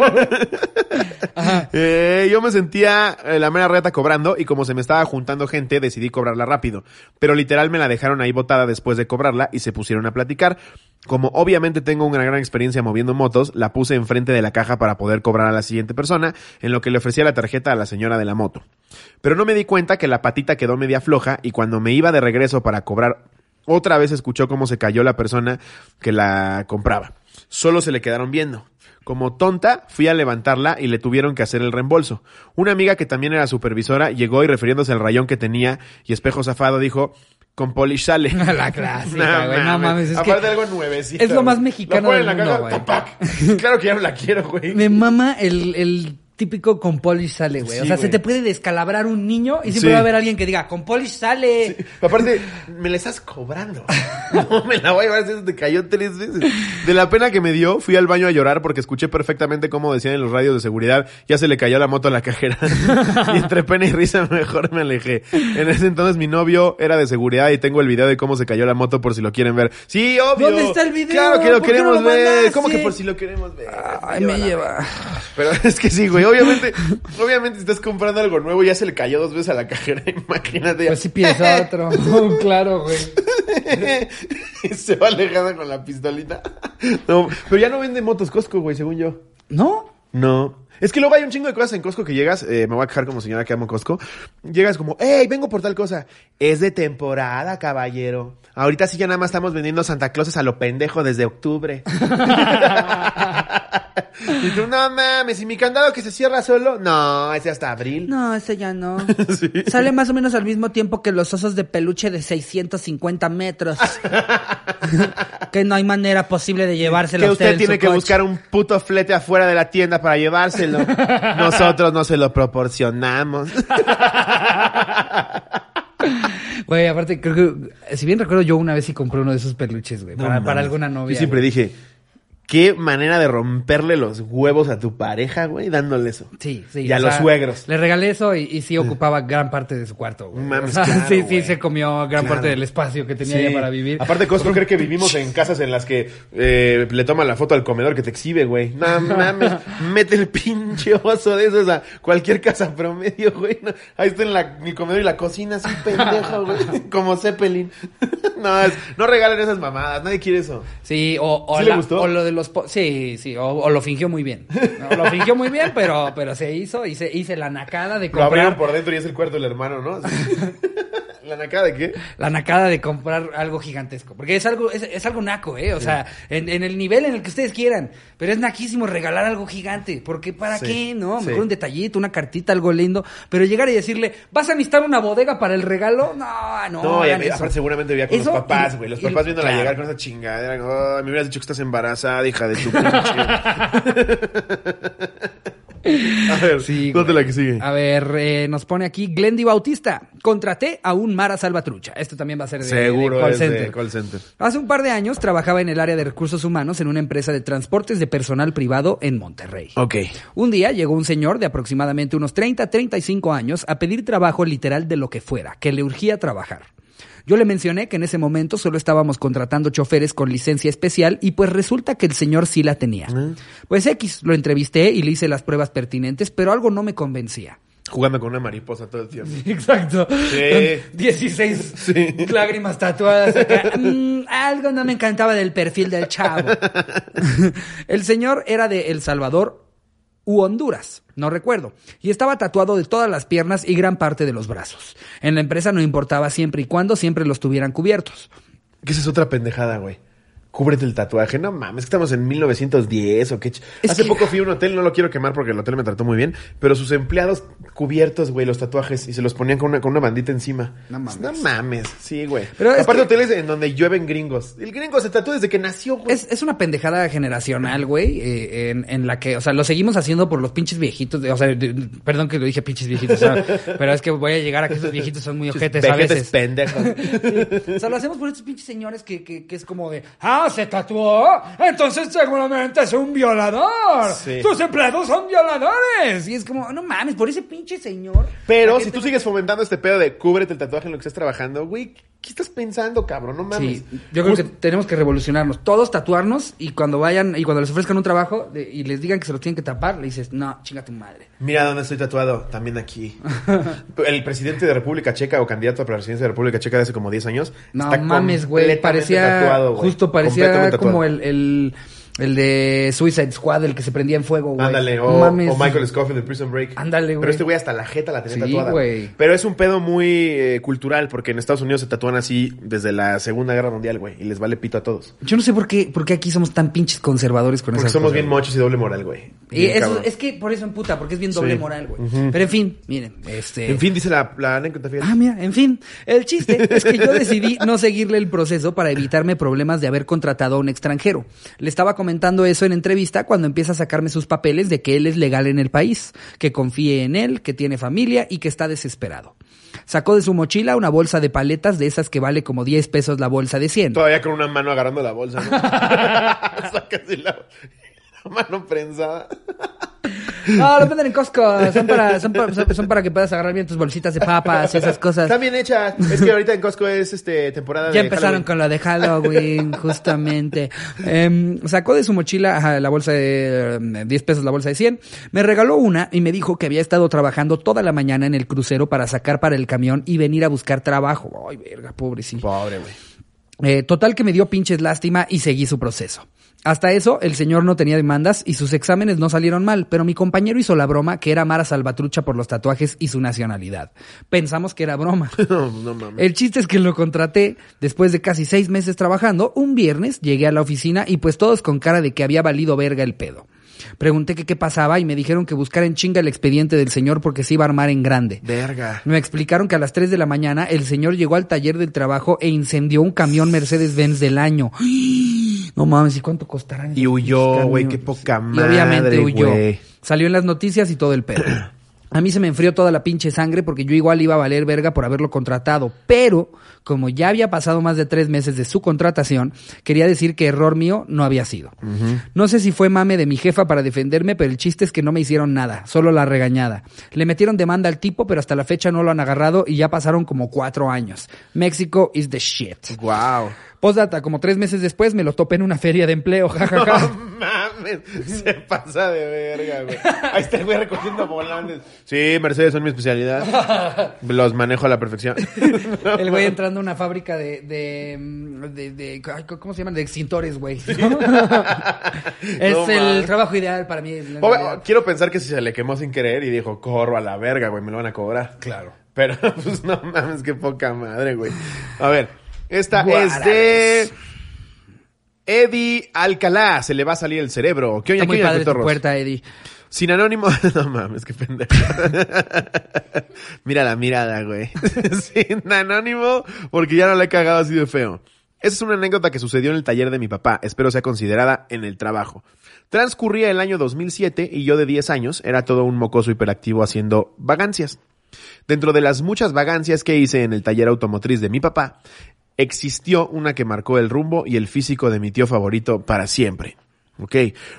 Eh, yo me sentía eh, la mera reta cobrando y como se me estaba juntando gente decidí cobrarla rápido. Pero literal me la dejaron ahí botada después de cobrarla y se pusieron a platicar. Como obviamente tengo una gran experiencia moviendo motos, la puse enfrente de la caja para poder cobrar a la siguiente persona, en lo que le ofrecía la tarjeta a la señora de la moto. Pero no me di cuenta que la patita quedó media floja y cuando me iba de regreso para cobrar, otra vez escuchó cómo se cayó la persona que la compraba. Solo se le quedaron viendo. Como tonta, fui a levantarla y le tuvieron que hacer el reembolso. Una amiga que también era supervisora llegó y refiriéndose al rayón que tenía y espejo zafado dijo, con polish sale. La clásica, güey. No mames, es que Aparte algo nuevecito. es lo más mexicano Lo ponen en la mundo, caja. Claro que ya no la quiero, güey. me mama el, el típico con polish sale, güey. o sea, se te puede descalabrar un niño y siempre Sí. va a haber alguien que diga, con polish sale. Aparte, me la estás cobrando. No me la voy a llevar, si te cayó tres veces. De la pena que me dio, fui al baño a llorar porque escuché perfectamente cómo decían en los radios de seguridad, ya se le cayó la moto a la cajera. y entre pena y risa mejor me alejé. En ese entonces mi novio era de seguridad y tengo el video de cómo se cayó la moto por si lo quieren ver. Sí, obvio. ¿Dónde está el video? Claro que lo ¿Por qué no queremos lo ver. ¿Cómo que por si lo queremos ver? Ay, me lleva. Pero es que sí, güey. Obviamente, obviamente si estás comprando algo nuevo ya se le cayó dos veces a la cajera. Imagínate. Pues sí pides otro. claro, güey. se va alejando con la pistolita. No, pero ya no vende motos Costco, güey, según yo. ¿No? No. Es que luego hay un chingo de cosas en Costco que llegas, eh, me voy a quejar como señora que amo Costco. Llegas como, hey, vengo por tal cosa. Es de temporada, caballero. Ahorita sí ya nada más estamos vendiendo Santa Clauses a lo pendejo desde octubre. y tú, no mames, ¿y mi candado que se cierra solo? No, ese hasta abril. No, ese ya no. Sale más o menos al mismo tiempo que los osos de peluche de 650 metros. que no hay manera posible de llevárselo que usted tiene que coche. buscar un puto flete afuera de la tienda para llevárselo. Nosotros no se lo proporcionamos. Güey, aparte, creo que, si bien recuerdo, yo una vez sí compré uno de esos peluches, güey, para, para alguna novia. Yo siempre güey. dije, qué manera de romperle los huevos a tu pareja, güey, dándole eso. Sí, sí. Y a los sea, suegros. Le regalé eso y, y sí ocupaba gran parte de su cuarto, güey. Mames, claro, sí, sí, se comió gran Claro. parte del espacio que tenía Sí. ella para vivir. Aparte, Costco cree que vivimos en casas en las que eh, le toman la foto al comedor que te exhibe, güey. No mames, mete el pinche oso de esos a cualquier casa promedio, güey. No, ahí está en la, el comedor y la cocina así pendejo, güey. Como Zeppelin. no, es- no regalen esas mamadas, nadie quiere eso. Sí, o, o, ¿Sí le gustó? o lo de los... Sí, sí, o, o lo fingió muy bien. No, lo fingió muy bien, pero, pero se hizo, hice, hice la nacada de Lo abrieron comprar... por dentro y es el cuarto del hermano, ¿no? Así. ¿La nacada de qué? La nacada de comprar algo gigantesco. Porque es algo, es, es algo naco, ¿eh? O sea, en, en el nivel en el que ustedes quieran. Pero es naquísimo regalar algo gigante. Porque ¿para Sí, qué? No, sí. mejor un detallito, una cartita, algo lindo. Pero llegar y decirle, ¿vas a necesitar una bodega para el regalo? No, no. No, y aparte seguramente vivía con Eso los papás, güey. Los papás viéndola claro. llegar con esa chingadera. Oh, me hubieras dicho que estás embarazada, hija de tu. a ver, Sí, ¿dónde güey. la que sigue? A ver, eh, nos pone aquí Glendy Bautista. Contraté a un Mara Salvatrucha. Esto también va a ser de, Seguro de call es center. de call center. Hace un par de años trabajaba en el área de recursos humanos en una empresa de transportes de personal privado en Monterrey. Ok. Un día llegó un señor de aproximadamente unos 30, 35 años a pedir trabajo literal de lo que fuera, que le urgía trabajar. Yo le mencioné que en ese momento solo estábamos contratando choferes con licencia especial y pues resulta que el señor sí la tenía. Pues X, lo entrevisté y le hice las pruebas pertinentes, pero algo no me convencía. Jugando con una mariposa todo el tiempo. Exacto. Sí. Con 16 lágrimas tatuadas. acá. Mm, algo no me encantaba del perfil del chavo. El señor era de El Salvador u Honduras, no recuerdo, y estaba tatuado de todas las piernas y gran parte de los brazos. En la empresa no importaba siempre y cuando siempre los tuvieran cubiertos. Que esa es otra pendejada, güey. Cúbrete el tatuaje. No mames, que estamos en 1910 o qué. ch- Es Hace que- poco fui a un hotel, no lo quiero quemar porque el hotel me trató muy bien, pero sus empleados cubiertos, güey, los tatuajes y se los ponían con una, con una bandita encima. No mames. No mames, sí, güey. Pero Aparte que- hoteles en donde llueven gringos. El gringo se tatúa desde que nació, güey. Es, es una pendejada generacional, güey, eh, en, en la que, o sea, lo seguimos haciendo por los pinches viejitos, de- o sea, de- perdón que lo dije pinches viejitos, o sea, pero es que voy a llegar a que esos viejitos son muy ojetes a veces. pendejos. O sea, lo hacemos por estos pinches señores que, que, que es como de, ah, se tatuó, entonces seguramente es un violador. Sí. Tus empleados son violadores. Y es como, no mames, por ese pinche señor. Pero si tú sigues fomentando este pedo de cúbrete el tatuaje en lo que estés trabajando, güey, ¿Qué estás pensando, cabrón? No mames. Sí, yo creo que tenemos que revolucionarnos. Todos tatuarnos y cuando vayan y cuando les ofrezcan un trabajo de- y les digan que se lo tienen que tapar, le dices, no, chinga tu madre. Mira dónde estoy tatuado, también aquí. El presidente de República Checa o candidato a la presidencia de República Checa de hace como 10 años. No está mames, güey. Parecía, tatuado, güey. justo parecía como el, el, el de Suicide Squad, el que se prendía en fuego, güey. Ándale, o, mames. o Michael Scofield de Prison Break. Ándale, güey. Pero este güey hasta la jeta la tenía Sí, tatuada. güey. Pero es un pedo muy eh, cultural, porque en Estados Unidos se tatúan así desde la Segunda Guerra Mundial, güey. Y les vale pito a todos. Yo no sé por qué, por qué aquí somos tan pinches conservadores con Porque esas somos cosas, bien güey. mochos y doble moral, güey. Y eso, es que por eso en puta, porque es bien doble Sí. moral, güey. Pero en fin, miren, este... En fin, dice la, la anécdota, fíjate. Ah, mira, en fin, el chiste es que yo decidí no seguirle el proceso para evitarme problemas de haber contratado a un extranjero. Le estaba comentando eso en entrevista cuando empieza a sacarme sus papeles de que él es legal en el país, que confíe en él, que tiene familia y que está desesperado. Sacó de su mochila una bolsa de paletas de esas que vale como 10 pesos la bolsa de 100. Todavía con una mano agarrando la bolsa, ¿no? La mano prensada. No, los venden en Costco. Son para, son, para, son- son para que puedas agarrar bien tus bolsitas de papas y esas cosas. Están bien hechas. Es que ahorita en Costco es este temporada Ya de empezaron Halloween. con lo de Halloween, justamente. Em, sacó de su mochila ajá, la bolsa de em, 10 pesos, la bolsa de 100. Me regaló una y me dijo que había estado trabajando toda la mañana en el crucero para sacar para el camión y venir a buscar trabajo. Ay, verga, pobrecito. Pobre, güey. Eh, total que me dio pinches lástima y seguí su proceso. Hasta eso, el señor no tenía demandas y sus exámenes no salieron mal, pero mi compañero hizo la broma que era Mara Salvatrucha por los tatuajes y su nacionalidad. Pensamos que era broma. No, no mames. El chiste es que lo contraté después de casi seis meses trabajando. Un viernes llegué a la oficina y pues todos con cara de que había valido verga el pedo. Pregunté que qué pasaba y me dijeron que buscara en chinga el expediente del señor porque se iba a armar en grande. Verga. Me explicaron que a las 3 de la mañana el señor llegó al taller del trabajo e incendió un camión Mercedes-Benz del año. No mames, ¿y cuánto costará? Y huyó, güey, qué poca Y obviamente madre, huyó. Salió en las noticias y todo el pedo. A mí se me enfrió toda la pinche sangre porque yo igual iba a valer verga por haberlo contratado. Pero, como ya había pasado más de tres meses de su contratación, quería decir que error mío no había sido. No sé si fue mame de mi jefa para defenderme, pero el chiste es que no me hicieron nada, solo la regañada. Le metieron demanda al tipo, pero hasta la fecha no lo han agarrado y ya pasaron como cuatro años. México is the shit. Wow. Postdata, como tres meses después me lo topé en una feria de empleo, jajaja. No mames, se pasa de verga, güey. Ahí está el güey recogiendo volantes. Sí, Mercedes son mi especialidad. Los manejo a la perfección. El güey entrando a una fábrica de, de, mm, de, de- ay, ¿cómo se llaman? De extintores, güey. es No el trabajo ideal para mí. quiero pensar que si se le quemó sin querer y dijo, corro a la verga, güey, me lo van a cobrar. Claro. Pero, pues no mames, qué poca madre, güey. A ver, esta es de Eddie Alcalá. Se le va a salir el cerebro. ¿Qué oye, muy padre tu puerta, Eddie. Sin anónimo. No mames, qué pendejo. Mira la mirada, güey. Sin anónimo, porque ya no le he cagado así de feo. Esa es una anécdota que sucedió en el taller de mi papá. Espero sea considerada en el trabajo. Transcurría el año 2007 y yo de 10 años era todo un mocoso hiperactivo haciendo vagancias. Dentro de las muchas vagancias que hice en el taller automotriz de mi papá, existió una que marcó el rumbo y el físico de mi tío favorito para siempre. Ok,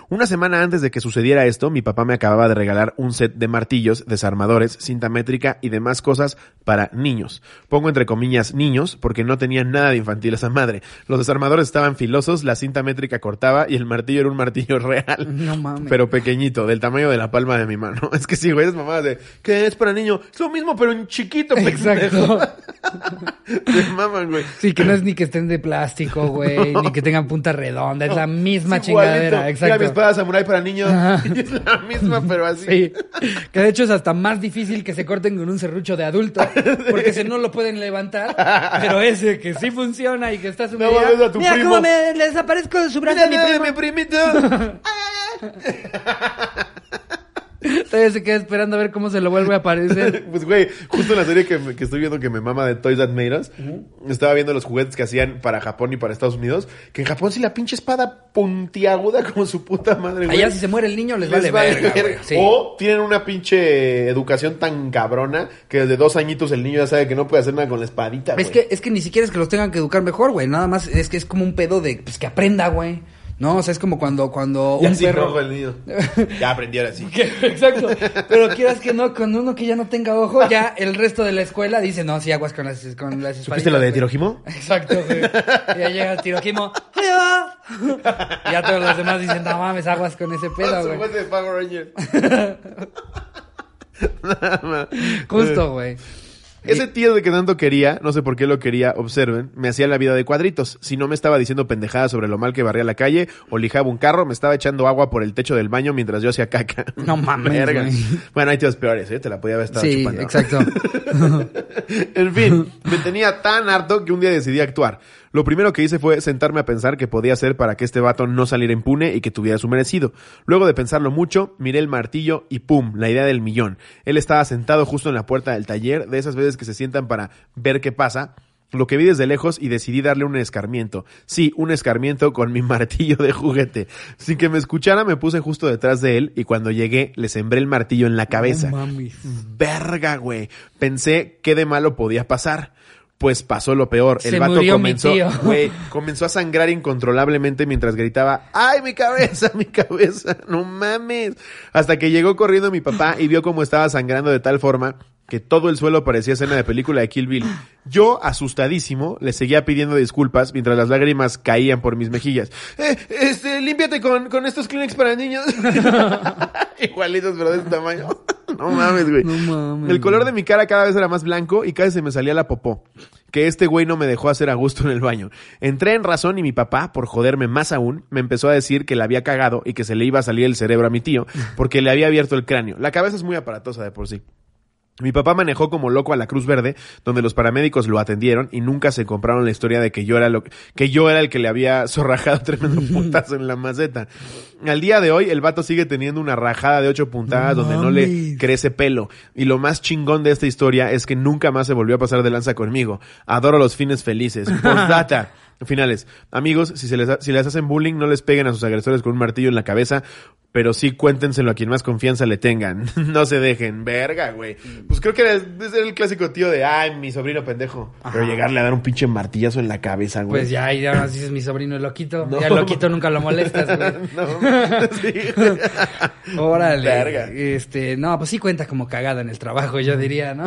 una semana antes de que sucediera esto, mi papá me acababa de regalar un set de martillos, desarmadores, cinta métrica y demás cosas para niños. Pongo entre comillas niños porque no tenían nada de infantil esa madre. Los desarmadores estaban filosos, la cinta métrica cortaba y el martillo era un martillo real. No mames. Pero pequeñito, del tamaño de la palma de mi mano. Es que sí, güey, es mamá de, ¿qué es para niño? Es lo mismo, pero en chiquito, pendejo. Exacto. Se maman, güey. Sí, que no es ni que estén de plástico, güey, ni que tengan punta redonda. Es la misma Es igualito. chingadera. Mira mi Exacto. espada samurai para niños. Ajá. Y es la misma, pero así. Sí, que de hecho es hasta más difícil que se corten con un serrucho de adulto, porque si no lo pueden levantar, pero ese que sí funciona y que está su No a tu Mira primo. cómo me le desaparezco de su brazo Mira, a mi primo. mi primito. Todavía se queda esperando a ver cómo se lo vuelve a aparecer. Pues, güey, justo en la serie que, me- que estoy viendo que me mama de Toys That Made Us, estaba viendo los juguetes que hacían para Japón y para Estados Unidos, que en Japón sí la pinche espada puntiaguda como su puta madre, güey. Allá si se muere el niño les, Les vale, verga, verga. güey. Sí. O tienen una pinche educación tan cabrona que desde dos añitos el niño ya sabe que no puede hacer nada con la espadita, Es güey. que, es que ni siquiera es que los tengan que educar mejor, güey. Nada más es que es como un pedo de pues, que aprenda, güey. No, o sea, es como cuando, cuando Ya un sí, perro... el niño. Ya aprendió ahora sí. Que- Exacto. Pero quieras que no, con uno que ya no tenga ojo, ya el resto de la escuela dice, no, sí, aguas con las, con las ¿Supiste lo de güey". Tirojimo? Exacto, güey. Y ya llega el tirojimo. Ya todos los demás dicen, no mames, aguas con ese pedo, güey. de Power Rangers. Justo, güey. Ese tío de que tanto quería, no sé por qué lo quería, observen, me hacía la vida de cuadritos. Si no me estaba diciendo pendejadas sobre lo mal que barría la calle o lijaba un carro, me estaba echando agua por el techo del baño mientras yo hacía caca. No mames, Verga. Bueno, hay tíos peores, ¿eh? Te la podía haber estado Sí, chupando. exacto. en fin, me tenía tan harto que un día decidí actuar. Lo primero que hice fue sentarme a pensar qué podía hacer para que este vato no saliera impune y que tuviera su merecido. Luego de pensarlo mucho, miré el martillo y ¡pum! La idea del millón. Él estaba sentado justo en la puerta del taller, de esas veces que se sientan para ver qué pasa. Lo que vi desde lejos y decidí darle un escarmiento. Sí, un escarmiento con mi martillo de juguete. Sin que me escuchara me puse justo detrás de él y cuando llegué le sembré el martillo en la cabeza. No mames. Verga, güey. Pensé qué de malo podía pasar. Pues pasó lo peor. El Se vato murió comenzó, güey, comenzó a sangrar incontrolablemente mientras gritaba, ¡ay, mi cabeza, mi cabeza! ¡No mames! Hasta que llegó corriendo mi papá y vio cómo estaba sangrando de tal forma que todo el suelo parecía escena de película de Kill Bill. Yo, asustadísimo, le seguía pidiendo disculpas mientras las lágrimas caían por mis mejillas. Eh, este, límpiate con, con estos Kleenex para niños. Igualitos, pero de este tamaño. no mames, güey. No mames, El color de mi cara cada vez era más blanco y casi se me salía la popó. Que este güey no me dejó hacer a gusto en el baño. Entré en razón y mi papá, por joderme más aún, me empezó a decir que le había cagado y que se le iba a salir el cerebro a mi tío porque le había abierto el cráneo. La cabeza es muy aparatosa de por sí. Mi papá manejó como loco a la Cruz Verde, donde los paramédicos lo atendieron y nunca se compraron la historia de que yo era lo que yo era el que le había zorrajado tremendo putazo en la maceta. Al día de hoy el vato sigue teniendo una rajada de ocho puntadas No donde no le crece pelo. Y lo más chingón de esta historia es que nunca más se volvió a pasar de lanza conmigo. Adoro los fines felices. Postdata. Finales. Amigos, si, se les, ha- si les hacen bullying, no les peguen a sus agresores con un martillo en la cabeza, pero sí cuéntenselo a quien más confianza le tengan. no se dejen. Verga, güey. Pues creo que era, era el clásico tío de, ay, mi sobrino pendejo. Pero llegarle a dar un pinche martillazo en la cabeza, güey. Pues ya, y ahora dices mi sobrino es loquito. No. Ya el loquito nunca lo molestas, güey. no, sí. Órale. Verga. Este, no, pues sí cuenta como cagada en el trabajo, yo diría, ¿no?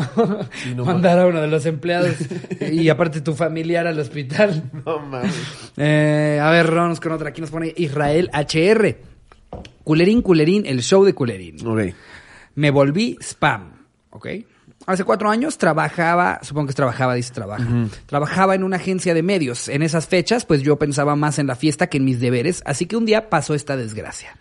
no Mandar a uno de los empleados y aparte tu familiar al hospital. No mames. Eh, a ver, vamos con otra. Aquí nos pone Israel HR. Culerín, culerín, el show de culerín. Ok. Me volví spam, ¿ok? Hace cuatro años trabajaba, supongo que trabajaba, dice trabaja, trabajaba en una agencia de medios. En esas fechas, pues yo pensaba más en la fiesta que en mis deberes, así que un día pasó esta desgracia.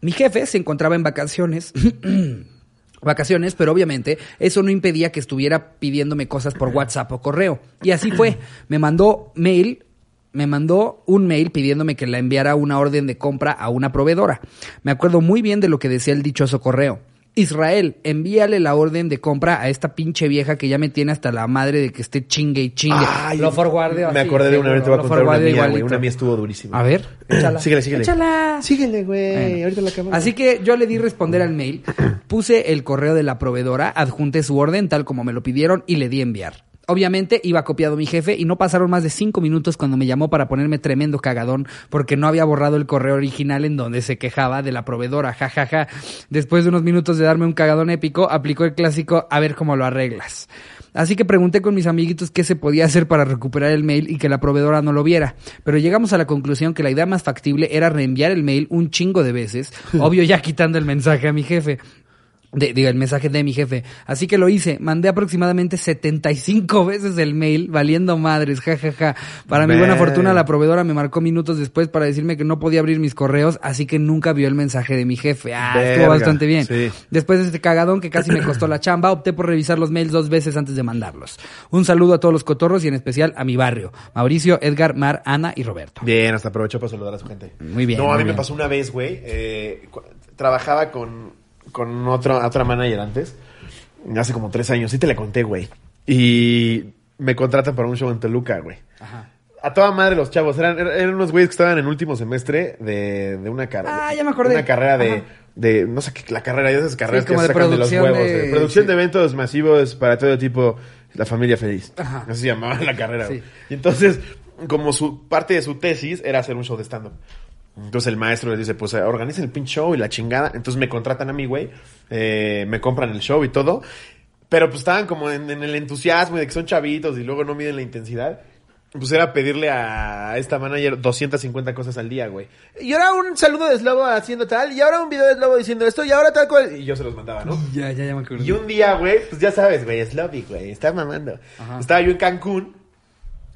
Mi jefe se encontraba en vacaciones. vacaciones, pero obviamente eso no impedía que estuviera pidiéndome cosas por WhatsApp o correo. Y así fue. Me mandó mail, me mandó un mail pidiéndome que la enviara una orden de compra a una proveedora. Me acuerdo muy bien de lo que decía el dichoso correo. Israel, envíale la orden de compra a esta pinche vieja que ya me tiene hasta la madre de que esté chingue y chingue. Ay, lo forwardeo Me así, acordé de una vez, te voy a lo contar una forwardeo mía, güey. Una mía estuvo durísima. A ver, échala. Síguele, síguele. Échala. Síguele, güey. Bueno. Ahorita la cámara. Así que yo le di responder al mail, puse el correo de la proveedora, adjunté su orden tal como me lo pidieron y le di enviar. Obviamente iba copiado mi jefe y no pasaron más de cinco minutos cuando me llamó para ponerme tremendo cagadón porque no había borrado el correo original en donde se quejaba de la proveedora, jajaja. Después de unos minutos de darme un cagadón épico, aplicó el clásico a ver cómo lo arreglas. Así que pregunté con mis amiguitos qué se podía hacer para recuperar el mail y que la proveedora no lo viera. Pero llegamos a la conclusión que la idea más factible era reenviar el mail un chingo de veces, obvio ya quitando el mensaje a mi jefe. De, digo, el mensaje de mi jefe. Así que lo hice. Mandé aproximadamente 75 veces el mail, valiendo madres, jajaja. Para mi buena fortuna, la proveedora me marcó minutos después para decirme que no podía abrir mis correos, así que nunca vio el mensaje de mi jefe. Ah, Verga, estuvo bastante bien. sí. Después de este cagadón que casi me costó la chamba, opté por revisar los mails dos veces antes de mandarlos. Un saludo a todos los cotorros y en especial a mi barrio. Mauricio, Edgar, Mar, Ana y Roberto. Bien, hasta aprovechó para saludar a su gente. Muy bien, No, a mí me pasó una vez, güey. eh, trabajaba con, con otro, otra manager antes. Hace como tres años. Sí te la conté, güey. Y me contratan para un show en Toluca, güey. Ajá. A toda madre los chavos. Eran, er- eran unos güeyes que estaban en último semestre de, de una carrera. Ah, ya me acordé. Una carrera de, no sé qué, la carrera de esas carreras como que se de sacan de los huevos. de- de producción sí. de eventos masivos para todo tipo, la familia feliz. Ajá. Así se llamaba la carrera. Sí. Y entonces como su parte de su tesis era hacer un show de stand-up. Entonces el maestro les dice, pues eh, organicen el pinche show y la chingada. Entonces me contratan a mí, güey. eh, me compran el show y todo. Pero pues estaban como en, en el entusiasmo de que son chavitos y luego no miden la intensidad. Pues era pedirle a esta manager 250 cosas al día, güey. Y ahora un saludo de Slobo haciendo tal, y ahora un video de Slobo diciendo esto, y ahora tal cual. Y yo se los mandaba, ¿no? Ya, ya, ya me acuerdo. Y un día, güey, pues ya sabes, güey, Sloppy, güey, está mamando. Ajá. Estaba yo en Cancún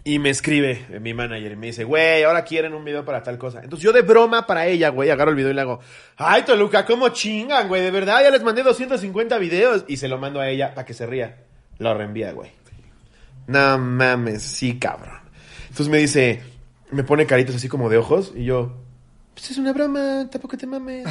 y me escribe eh, mi manager y me dice, güey, ahora quieren un video para tal cosa. Entonces yo de broma para ella, güey, agarro el video y le hago, ay, Toluca, ¿cómo chingan, güey? De verdad, ya les mandé 250 videos. Y se lo mando a ella para que se ría. Lo reenvía, güey. No mames, sí, cabrón. Entonces me dice, me pone caritos así como de ojos y yo, pues es una broma, tampoco te mames.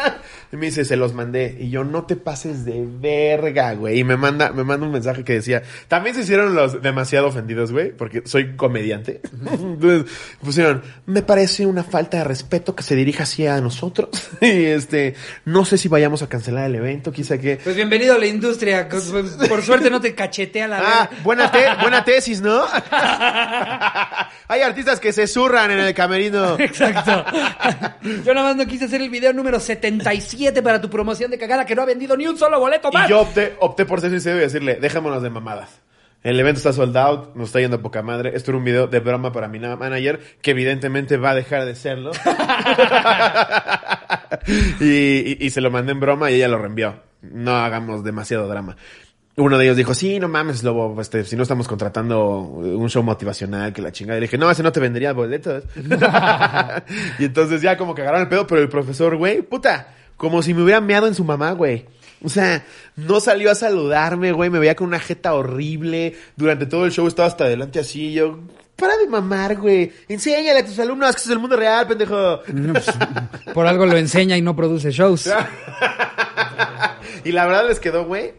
y me dice, se los mandé. Y yo, no te pases de verga, güey. Y me manda, me manda un mensaje que decía, también se hicieron los demasiado ofendidos, güey, porque soy comediante. Entonces pusieron, me parece una falta de respeto que se dirija así a nosotros. y este, no sé si vayamos a cancelar el evento, quizá que... Pues bienvenido a la industria. Por suerte no te cachetea la Ah, buena, te- buena tesis, ¿no? Hay artistas que se zurran en el camerino. Exacto. Yo nada más no quise hacer el video número 77 para tu promoción de cagada que no ha vendido ni un solo boleto más. Y yo opté, opté por ser sincero y decirle, déjamonos de mamadas. El evento está sold out, nos está yendo a poca madre. Esto era un video de broma para mi na- manager, que evidentemente va a dejar de serlo. y, y- y se lo mandé en broma y ella lo reenvió. No hagamos demasiado drama. Uno de ellos dijo, sí, no mames, Lobo, este, si no estamos contratando un show motivacional, que la chingada. Y le dije, no, ese no te vendría boletos. y entonces ya como que agarraron el pedo, pero el profesor, güey, puta, como si me hubiera meado en su mamá, güey. O sea, no salió a saludarme, güey, me veía con una jeta horrible. Durante todo el show estaba hasta adelante así, y yo... Para de mamar, güey. Enséñale a tus alumnos que es el mundo real, pendejo. Pues, por algo lo enseña y no produce shows. y la verdad les quedó, güey,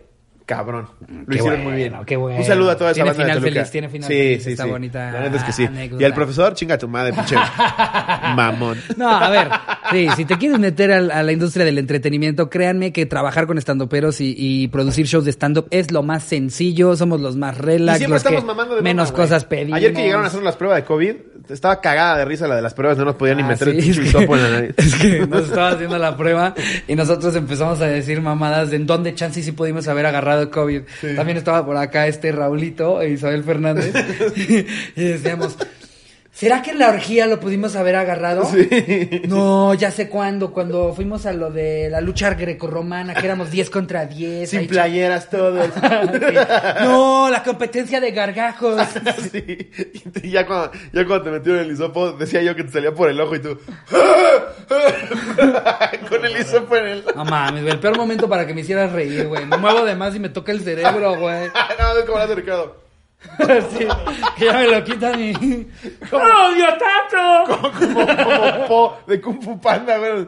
cabrón. Lo Qué hicieron bueno, muy bien. qué bueno. Un saludo a toda esa Tiene banda de final Toluca. feliz, tiene final sí, feliz, sí, esta sí. bonita La neta es que sí. anécdota. Y al profesor, chinga tu madre, pinche mamón. No, a ver, sí, si te quieres meter a, la industria del entretenimiento, créanme que trabajar con estandoperos y, y producir shows de stand-up es lo más sencillo, somos los más Y relax, siempre los que estamos mamando de menos cosas pedimos. Ayer que llegaron a hacer las pruebas de COVID, estaba cagada de risa la de las pruebas, no nos podían ni Ah, meter el hisopo en la nariz. Es que nos estaba haciendo la prueba y nosotros empezamos a decir mamadas de en dónde chance sí pudimos haber agarrado COVID. También estaba por acá este Raulito e Isabel Fernández y decíamos, ¿será que en la orgía lo pudimos haber agarrado? No, ya sé cuándo, cuando fuimos a lo de la lucha grecorromana, que éramos 10 contra 10. Sin playeras todos. Sí. No, la competencia de gargajos. Sí. Y ya cuando, ya cuando te metieron el hisopo, decía yo que te salía por el ojo y tú. Con el hisopo en el. No mames, güey, el peor momento para que me hicieras reír, güey. Me muevo de más y me toca el cerebro, güey. no, es como lo Ricardo. Sí, que ya me lo quitan y... ¡Odio tanto! Como, como, como po de Kung Fu Panda, güey.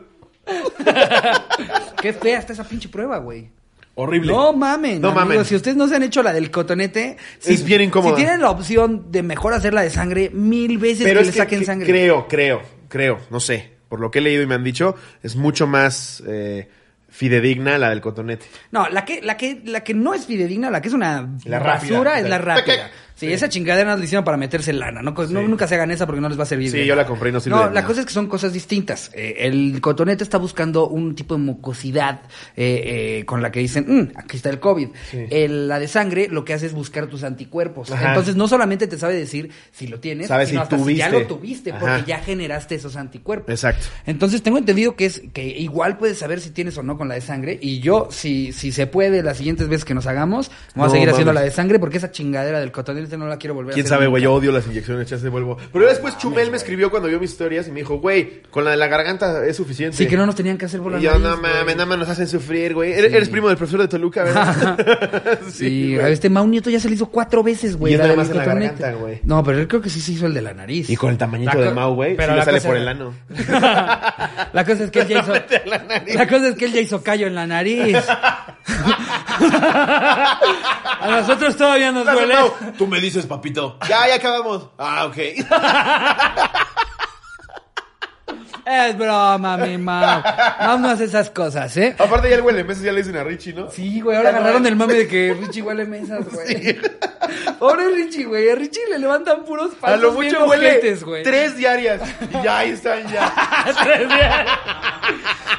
Qué fea está esa pinche prueba, güey. Horrible. No mamen, No amigos, mamen. Si ustedes no se han hecho la del cotonete, si, Es bien incómoda. Si tienen la opción de mejor hacer la de sangre, mil veces Pero que es le que, saquen que- sangre. creo, creo, creo, no sé. Por lo que he leído y me han dicho, es mucho más eh, fidedigna la del cotonete. No, la que, la que, la que no es fidedigna, la que es una La rápida. basura es la rápida. Sí, esa chingadera nos la hicieron para meterse lana. No, no- nunca se hagan esa porque no les va a servir. Sí, yo la compré y no sirve No, de la nada. cosa es que son cosas distintas. Eh, el cotonete está buscando un tipo de mucosidad eh, eh, con la que dicen, "Mm, aquí está el COVID. Sí. El- la de sangre lo que hace es buscar tus anticuerpos. Ajá. Entonces no solamente te sabe decir si lo tienes, Sabe sino si hasta si ya lo tuviste Ajá. porque ya generaste esos anticuerpos. Exacto. Entonces tengo entendido que es que igual puedes saber si tienes o no con la de sangre. Y yo, si, si se puede, las siguientes veces que nos hagamos, vamos No a seguir haciendo la de sangre porque esa chingadera del cotonete no la quiero volver a Quién hacer. sabe, güey, yo odio las inyecciones, ya se vuelvo. Pero después Chumel me escribió cuando vio mis historias y me dijo, güey, con la de la garganta es suficiente. Sí, que no nos tenían que hacer por la Y yo, nariz, no mames, nada más nos hacen sufrir, güey. Eres, eres primo del profesor de Toluca, ¿verdad? Sí, güey. este Mau Nieto ya se le hizo cuatro veces, güey. Y nada más en la garganta, güey. No, pero él creo que sí se hizo el de la nariz. Y con el tamañito de Mau, güey, sí pero le sale por el ano. la cosa es que él ya hizo. La cosa es que él ya hizo callo en la nariz. A nosotros todavía nos duele. Me dices, papito. Ya, ya acabamos. Ah, ok. Es broma, mi Mau. Mau no hace esas cosas, ¿eh? Aparte ya el güey le meses ya le dicen a Richie, ¿no? Sí, güey, ahora agarraron el mame de que Richie huele mesas, güey. Pobre Richie, güey. A Richie le levantan puros A falsos lo bien mucho huele ojetes, güey. tres diarias. Y ya ahí están ya.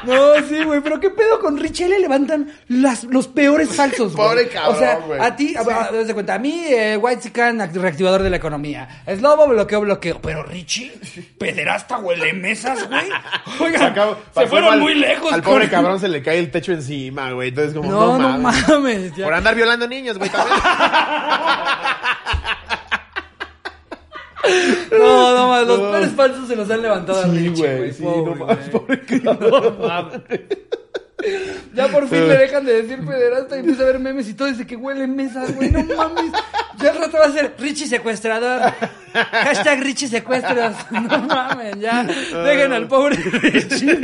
No, sí, güey, pero ¿qué pedo con Richie? Le levantan las, los peores falsos, güey. Pobre cabrón, O sea, güey. a ti, a, a- haz de cuenta, a mí, eh, White Sican, reactivador de la economía. Slobo, bloqueo, bloqueo. Pero Richie, pederasta, huele mesas, güey. Oigan, Se acabó- se pasó fueron al- muy lejos. Al con- pobre cabrón se le cae el techo encima, güey. Entonces, como, No, no, no mames. ya. Por andar violando niños, güey, también. No, no mames, los No. peores falsos se los han levantado a Sí, Richie, güey, sí, pobre, no mames, pobre cabrón. No mames. Ya por fin le dejan de decir pederasta y empieza a ver memes y todo dice que huele mesas, güey. No mames. Ya al rato va a ser Richie secuestrador. Hashtag Richie secuestros. No mames, ya. Dejen al pobre Richie.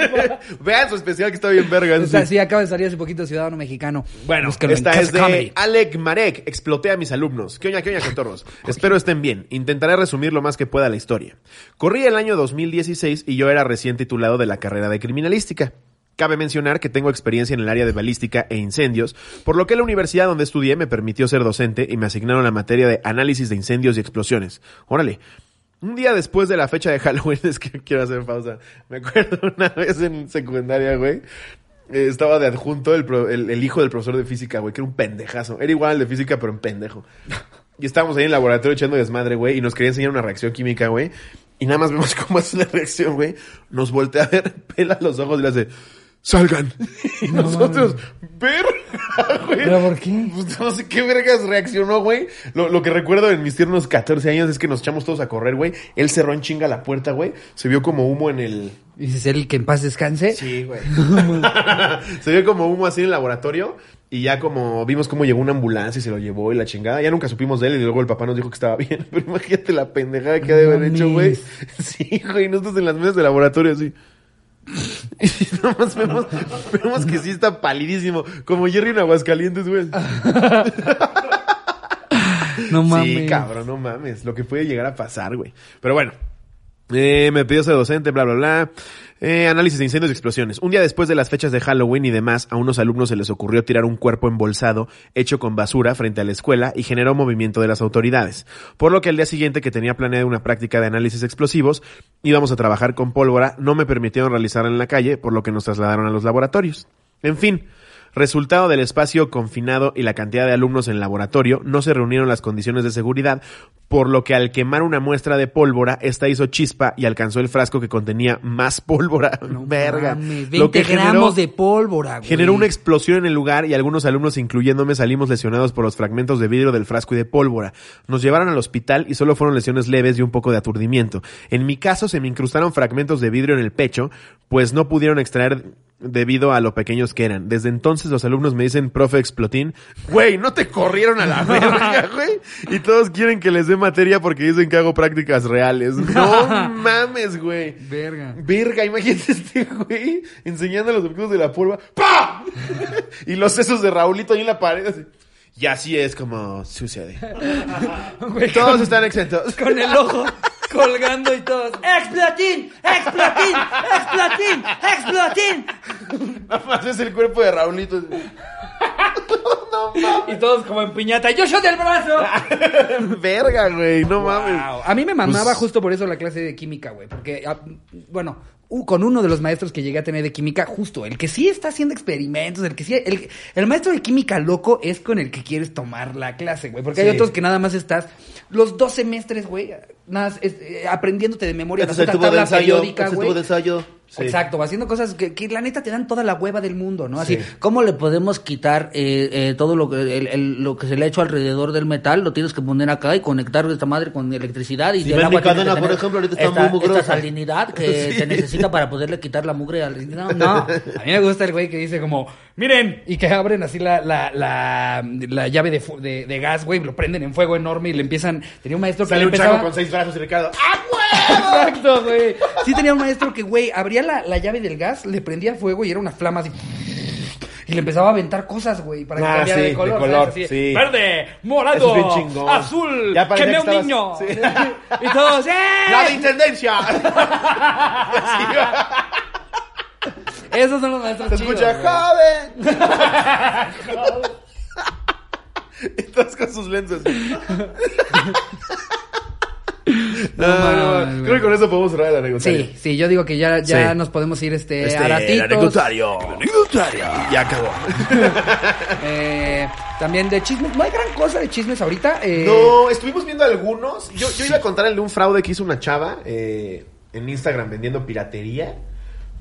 Vean su especial que está bien verga. O sea, sí, acaba de salir hace poquito Ciudadano Mexicano. Bueno, Búsquenlo en esta es de Comedy. Alec Marek. Exploté a mis alumnos. ¿Qué oña, qué oña, contornos? Espero estén bien. Intentaré resumir lo más que pueda la historia. Corría el año 2016 y yo era recién titulado de la carrera de criminalística. Cabe mencionar que tengo experiencia en el área de balística e incendios, por lo que la universidad donde estudié me permitió ser docente y me asignaron la materia de análisis de incendios y explosiones. Órale. Un día después de la fecha de Halloween, es que quiero hacer pausa. Me acuerdo una vez en secundaria, güey. eh, estaba de adjunto el, hijo del profesor de física, güey, que era un pendejazo. Era igual al de física, pero en pendejo. Y estábamos ahí en el laboratorio echando desmadre, güey, y nos quería enseñar una reacción química, güey. Y nada más vemos cómo es la reacción, güey. Nos voltea a ver, pela los ojos y le hace, salgan. Y nosotros, ver, güey. ¿Pero por qué? Pues no sé qué vergas reaccionó, güey. Lo, lo que recuerdo en mis tiernos 14 años es que nos echamos todos a correr, güey. Él cerró en chinga la puerta, güey. Se vio como humo en el... Dices el que en paz descanse. Sí, güey. se vio como humo así en el laboratorio. Y ya como vimos cómo llegó una ambulancia y se lo llevó y la chingada. Ya nunca supimos de él y luego el papá nos dijo que estaba bien. Pero imagínate la pendejada que ha de haber hecho, güey. Sí, güey. Nosotros en las mesas de laboratorio así. Y nomás vemos, vemos que sí está palidísimo. Como Jerry en Aguascalientes, güey. No mames. Sí, cabrón, no mames. Lo que puede llegar a pasar, güey. Pero bueno. Eh, me pidió ser docente, bla, bla, bla. Eh, análisis de incendios y explosiones. Un día después de las fechas de Halloween y demás, a unos alumnos se les ocurrió tirar un cuerpo embolsado hecho con basura frente a la escuela y generó movimiento de las autoridades. Por lo que al día siguiente que tenía planeada una práctica de análisis explosivos, íbamos a trabajar con pólvora, no me permitieron realizarla en la calle, por lo que nos trasladaron a los laboratorios. En fin, Resultado del espacio confinado y la cantidad de alumnos en el laboratorio, no se reunieron las condiciones de seguridad, por lo que al quemar una muestra de pólvora, esta hizo chispa y alcanzó el frasco que contenía más pólvora. No Verga. mames, Lo 20 que generó, gramos de pólvora, güey. generó una explosión en el lugar y algunos alumnos, incluyéndome, salimos lesionados por los fragmentos de vidrio del frasco y de pólvora. Nos llevaron al hospital y solo fueron lesiones leves y un poco de aturdimiento. En mi caso se me incrustaron fragmentos de vidrio en el pecho, pues no pudieron extraer debido a lo pequeños que eran. Desde entonces los alumnos me dicen, profe explotín, güey, no te corrieron a la verga, güey. Y todos quieren que les dé materia porque dicen que hago prácticas reales. No mames, güey. Verga. Verga, imagínate este güey enseñando los objetos de la pólvora. ¡Pa! y los sesos de Raulito ahí en la pared. así. Y así es como sucede. Güey, Todos con, están exentos. con el ojo colgando y todos. ¡Explotín! ¡Explotín! ¡Explotín! ¡Explotín! Nada más es el cuerpo de Raulito. Y todos como en piñata. ¡Yo shot del brazo! Verga, güey, no mames. A mí me mamaba Pues- justo por eso la clase de química, güey. Porque, ah, bueno, con uno de los maestros que llegué a tener de química, justo, el que sí está haciendo experimentos, el que sí, el, el maestro de química loco es con el que quieres tomar la clase, güey. Porque hay otros que nada más estás los dos semestres, güey, nada más, es, eh, aprendiéndote de memoria es la el puta tubo de tabla ensayo. periódica, güey. Sí. Exacto, haciendo cosas que, que la neta te dan toda la hueva del mundo, ¿no? Así, Sí. ¿Cómo le podemos quitar eh, eh, todo lo que, el- el- lo que se le ha hecho alrededor del metal? Lo tienes que poner acá y conectar esta madre con electricidad. Y Si el agua cadena, por ejemplo, ahorita está esta, muy mugrosa. esta salinidad que Sí. se necesita para poderle quitar la mugre al... No, No, a mí me gusta el güey que dice como, miren, y que abren así la, la, la, la llave de, fu- de, de gas, güey, lo prenden en fuego enorme y le empiezan, tenía un maestro que Sale le un empezaba... chavo con seis brazos y Ricardo. ¡Ah, Exacto, güey. Sí tenía un maestro que, güey, abría la, la llave del gas, le prendía fuego y era una flama así... Y le empezaba a aventar cosas, güey, para que Ah, cambiara sí, de color. de color, ¿sabes? Así, sí. Verde, morado, es bien chingón. azul, Ya que un estabas- niño. Sí. Y todos, ¡eh! ¡La de intendencia! Esos son los maestros Se chidos, escucha, güey. joven. Y todos con sus lentes. No, Ah, mames, creo que con eso podemos cerrar el anecdotario. Sí, sí, yo digo que ya, ya Sí. nos podemos ir este, Este, a ratitos. el anecdotario. El anecdotario. Ya acabó. Eh, también de chismes. No hay gran cosa de chismes ahorita. eh, No, estuvimos viendo algunos. Yo, yo iba a contar el de un fraude que hizo una chava eh, en Instagram vendiendo piratería.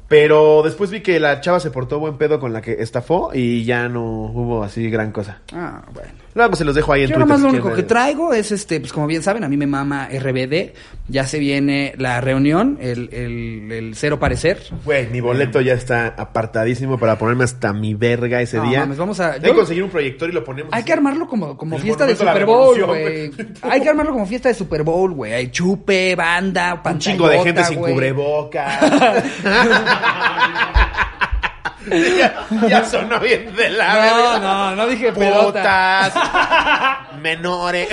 Pero después vi que la chava se portó buen pedo con la que estafó y ya no hubo así gran cosa. Ah, bueno. Luego se los dejo ahí en Yo Twitter. si lo único que ver. traigo es este, pues como bien saben, a mí me mama RBD. Ya se viene la reunión, el, el, el cero parecer. Güey, mi boleto ya está apartadísimo para ponerme hasta mi verga ese No, día. mames, vamos a- Hay que yo- conseguir un proyector y lo ponemos. Hay así. que armarlo como, como El fiesta de Super Bowl, güey. Hay que armarlo como fiesta de Super Bowl, güey. Hay chupe, banda, Un chingo de gente pantallota, sin cubrebocas. ya, ya sonó bien de la No, verga. no, no dije pelota. Putas, menores.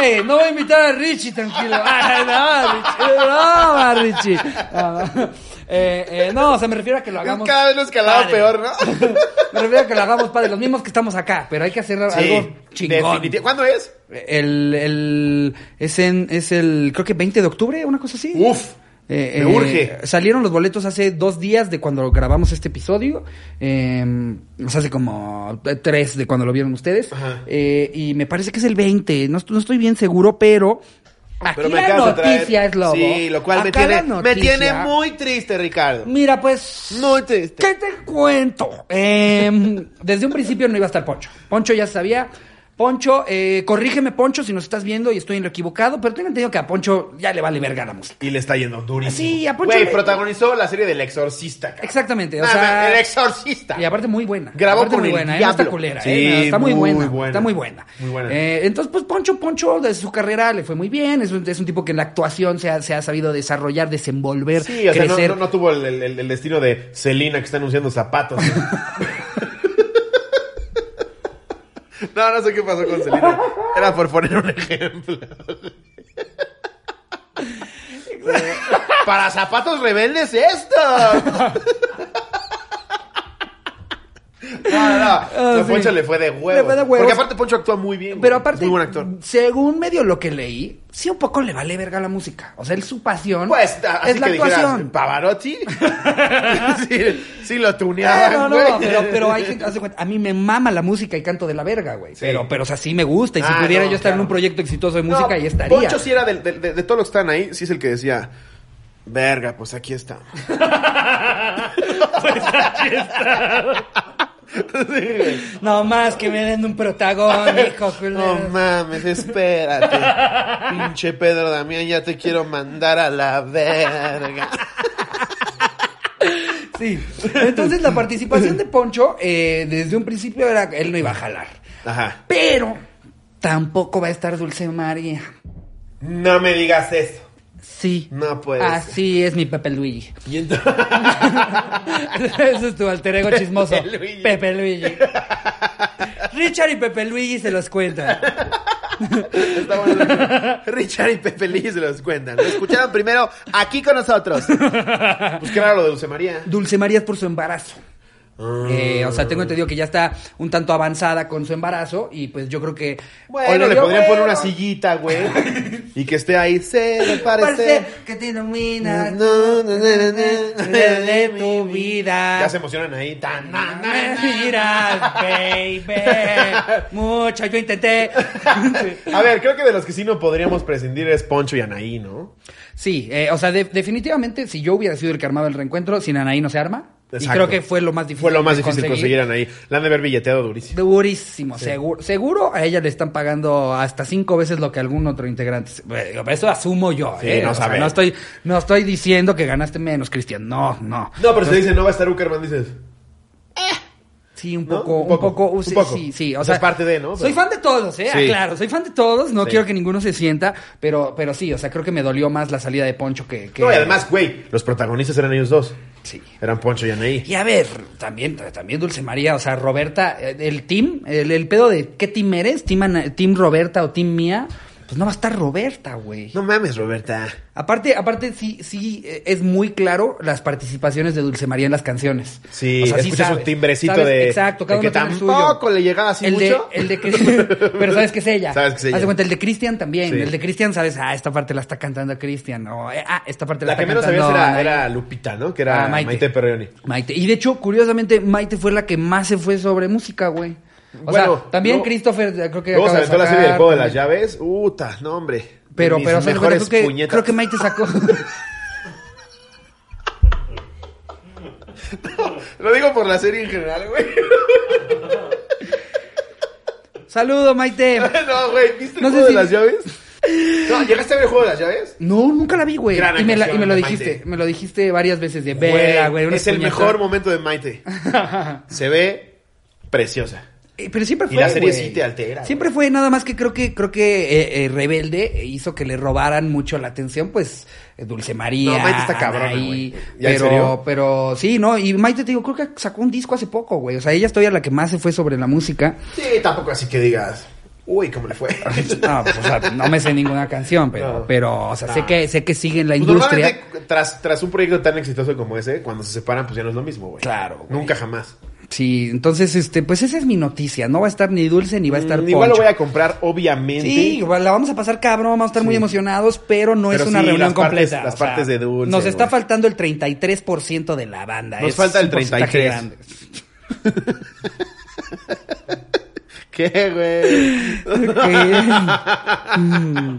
¡Ey! No voy a invitar a Richie, tranquilo. No, Richie. No, Richie. No. Eh, eh, no, o sea, me refiero a que lo hagamos. Cada vez lo escalaba peor, ¿no? Me refiero a que lo hagamos padre. Los mismos que estamos acá, pero hay que hacer algo chingón. ¿Cuándo es? El, el, es, en, es el, creo que 20 de octubre, una cosa así. Uf, Eh, me eh, urge. Salieron los boletos hace dos días de cuando grabamos este episodio. Eh, o sea, hace como tres de cuando lo vieron ustedes. Ajá. Eh, y me parece que es el 20. No, no estoy bien seguro, pero. Aquí Pero me la noticia es lobo. Sí, lo cual me tiene muy triste, Ricardo. Mira, pues. Muy triste. ¿Qué te cuento? Eh, desde un principio no iba a estar Poncho. Poncho ya sabía. Poncho, eh, corrígeme, Poncho, si nos estás viendo y estoy en lo equivocado, pero tengo entendido que a Poncho ya le vale verga la música. Y le está yendo durísimo. Sí, a Poncho Güey, le- protagonizó la serie del Exorcista. cabrón. Exactamente, o Nah, sea- El Exorcista. Y aparte muy buena. Grabó Aparte con muy el buena, ¿eh? No diablo. está culera, Sí, ¿eh? Está muy, muy buena, buena. Está muy buena. Muy buena. Eh, entonces, pues Poncho, Poncho, de su carrera le fue muy bien. Es un, es un tipo que en la actuación se ha, se ha sabido desarrollar, desenvolver, Sí, o sea, no, crecer. no, no tuvo el, el- el destino de Selina que está anunciando zapatos. no, no sé qué pasó con Selina. Era por poner un ejemplo. Para zapatos rebeldes esto. No, no, no. Ah, sí. Poncho le fue de huevos. Le fue de huevos. Porque aparte Poncho actúa muy bien. Pero güey. aparte, Muy buen actor. según medio lo que leí, sí un poco le vale verga la música. O sea, él su pasión Pues, así es la que dijeras, actuación. Pavarotti. sí, sí lo tuneaban, Eh, no, no, güey. pero, pero hay que, de cuenta, a mí me mama la música y canto de la verga, güey. Sí. Pero, pero, o sea, sí me gusta. Y si Ah, pudiera yo estar en un proyecto exitoso de música, ahí estaría. Poncho sí era del- de, de- de todos los que están ahí, sí es el que decía, verga, pues aquí estamos. No más que me den un protagónico, culero. No mames, espérate. Pinche Pedro Damián, ya te quiero mandar a la verga. Sí. Entonces la participación de Poncho, eh, desde un principio era que él no iba a jalar. Ajá. Pero tampoco va a estar Dulce María. No me digas eso. Sí. No puede Así es mi Pepe Luigi. Y entonces... Ese es tu alter ego chismoso. Pepe Luigi. Pepe Luigi. Richard y Pepe Luigi se los cuentan. Está bueno Richard y Pepe Lee se los cuentan. Lo escucharon primero aquí con nosotros. Pues claro, lo de Dulce María. Dulce María es por su embarazo. Ah. Eh, o sea, tengo entendido que ya está un tanto avanzada con su embarazo y pues yo creo que... Bueno, le podrían poner una sillita, güey. Y que esté ahí. Se le parece. Que te ilumina No, no, no, no, no. de tu vida. Ya se emocionan ahí. Tan, na, na, miras, baby. Mucho, yo intenté. A ver, creo que de los que sí no podríamos prescindir es Poncho y Anaí, ¿no? Sí, eh, o sea, de- definitivamente, si yo hubiera sido el que armaba el reencuentro, sin Anaí no se arma. Y creo que fue lo más difícil. Fue lo más difícil conseguir a Anaí. La han de haber billeteado durísimo. Durísimo, seguro. Seguro a ella le están pagando hasta cinco veces lo que algún otro integrante. Eso asumo yo, Sí, ¿eh? no O sea, no estoy, no estoy diciendo que ganaste menos, Cristian. No, no. No, pero si dice no va a estar Uckerman, dices. Sí, un poco, Un un poco, poco, un sí, poco. sí, sí, O o sea, sea, es parte de, ¿no? Soy fan de todos, eh, Sí. claro, soy fan de todos, no Sí. quiero que ninguno se sienta, pero, pero sí, o sea, creo que me dolió más la salida de Poncho que, que- No, y además, güey, los protagonistas eran ellos dos. Sí. Eran Poncho y Anaí. Y a ver, también, también Dulce María, o sea, Roberta, eh, el team, el, pedo de qué team eres, team, team Roberta o team Mía, pues no va a estar Roberta, güey. No mames, Roberta. Aparte, aparte sí, sí eh, es muy claro las participaciones de Dulce María en las canciones. Sí, O sea, sí escuchas sabes, un timbrecito sabes de, exacto, cada de que el suyo. tampoco le llegaba así el de, mucho. el de pero sabes que es ella. Sabes que es ella. Haz de cuenta, el de Cristian también. Sí. El de Cristian, sabes, ah, esta parte la está cantando Cristian. O, eh, ah, esta parte la, La que está menos cantando sabías era, Lupita, ¿no? Que era Ah, Maite. Maite. Perreoni. Maite. Y de hecho, curiosamente, Maite fue la que más se fue sobre música, güey. O Bueno, sea, también no- Christopher, eh, creo que Luego se de aventó la serie del sacar, juego de las llaves. Uta, no, hombre. Pero, Mis pero, ¿sabes de mejores creo que, puñetas. creo que Maite sacó. Lo digo por la serie en general, güey. Saludo, Maite. no, güey. ¿Viste el No juego si- de las llaves? No, ¿llegaste a ver el juego de las llaves? No, nunca la vi, güey. Gran Y me, la- y me lo de dijiste, Maite. me lo dijiste varias veces de vela, güey. es el mejor momento de Maite. Se ve preciosa. Eh, Pero siempre Y fue. la serie güey. sí te altera, Siempre fue, nada más que creo que, creo que eh, eh, Rebelde hizo que le robaran mucho la atención, pues, eh, Dulce María. No, Maite está Anaí, güey. ¿Ya en Pero, pero, sí, no, y Maite te digo, creo que sacó un disco hace poco, güey. O sea, ella es todavía la que más se fue sobre la música. Sí, tampoco así que digas. Uy, ¿cómo le fue? No, pues, o sea, no me sé ninguna canción, pero, No. pero, o sea, sé que, sé que sigue en la Pues industria. tras, tras un proyecto tan exitoso como ese, cuando se separan, pues ya no es lo mismo, güey. Claro, güey. Nunca jamás. Sí, entonces, este, pues esa es mi noticia. No va a estar ni dulce ni va a estar Mm, Igual lo voy a comprar, obviamente. Sí, la vamos a pasar cabrón, vamos a estar muy emocionados, pero no Pero es una sí, reunión las partes- completa. las partes de Dulce, Nos está faltando el 33% de la banda. Nos es falta el un porcentaje 33. grande. ¿Qué, güey? Mm.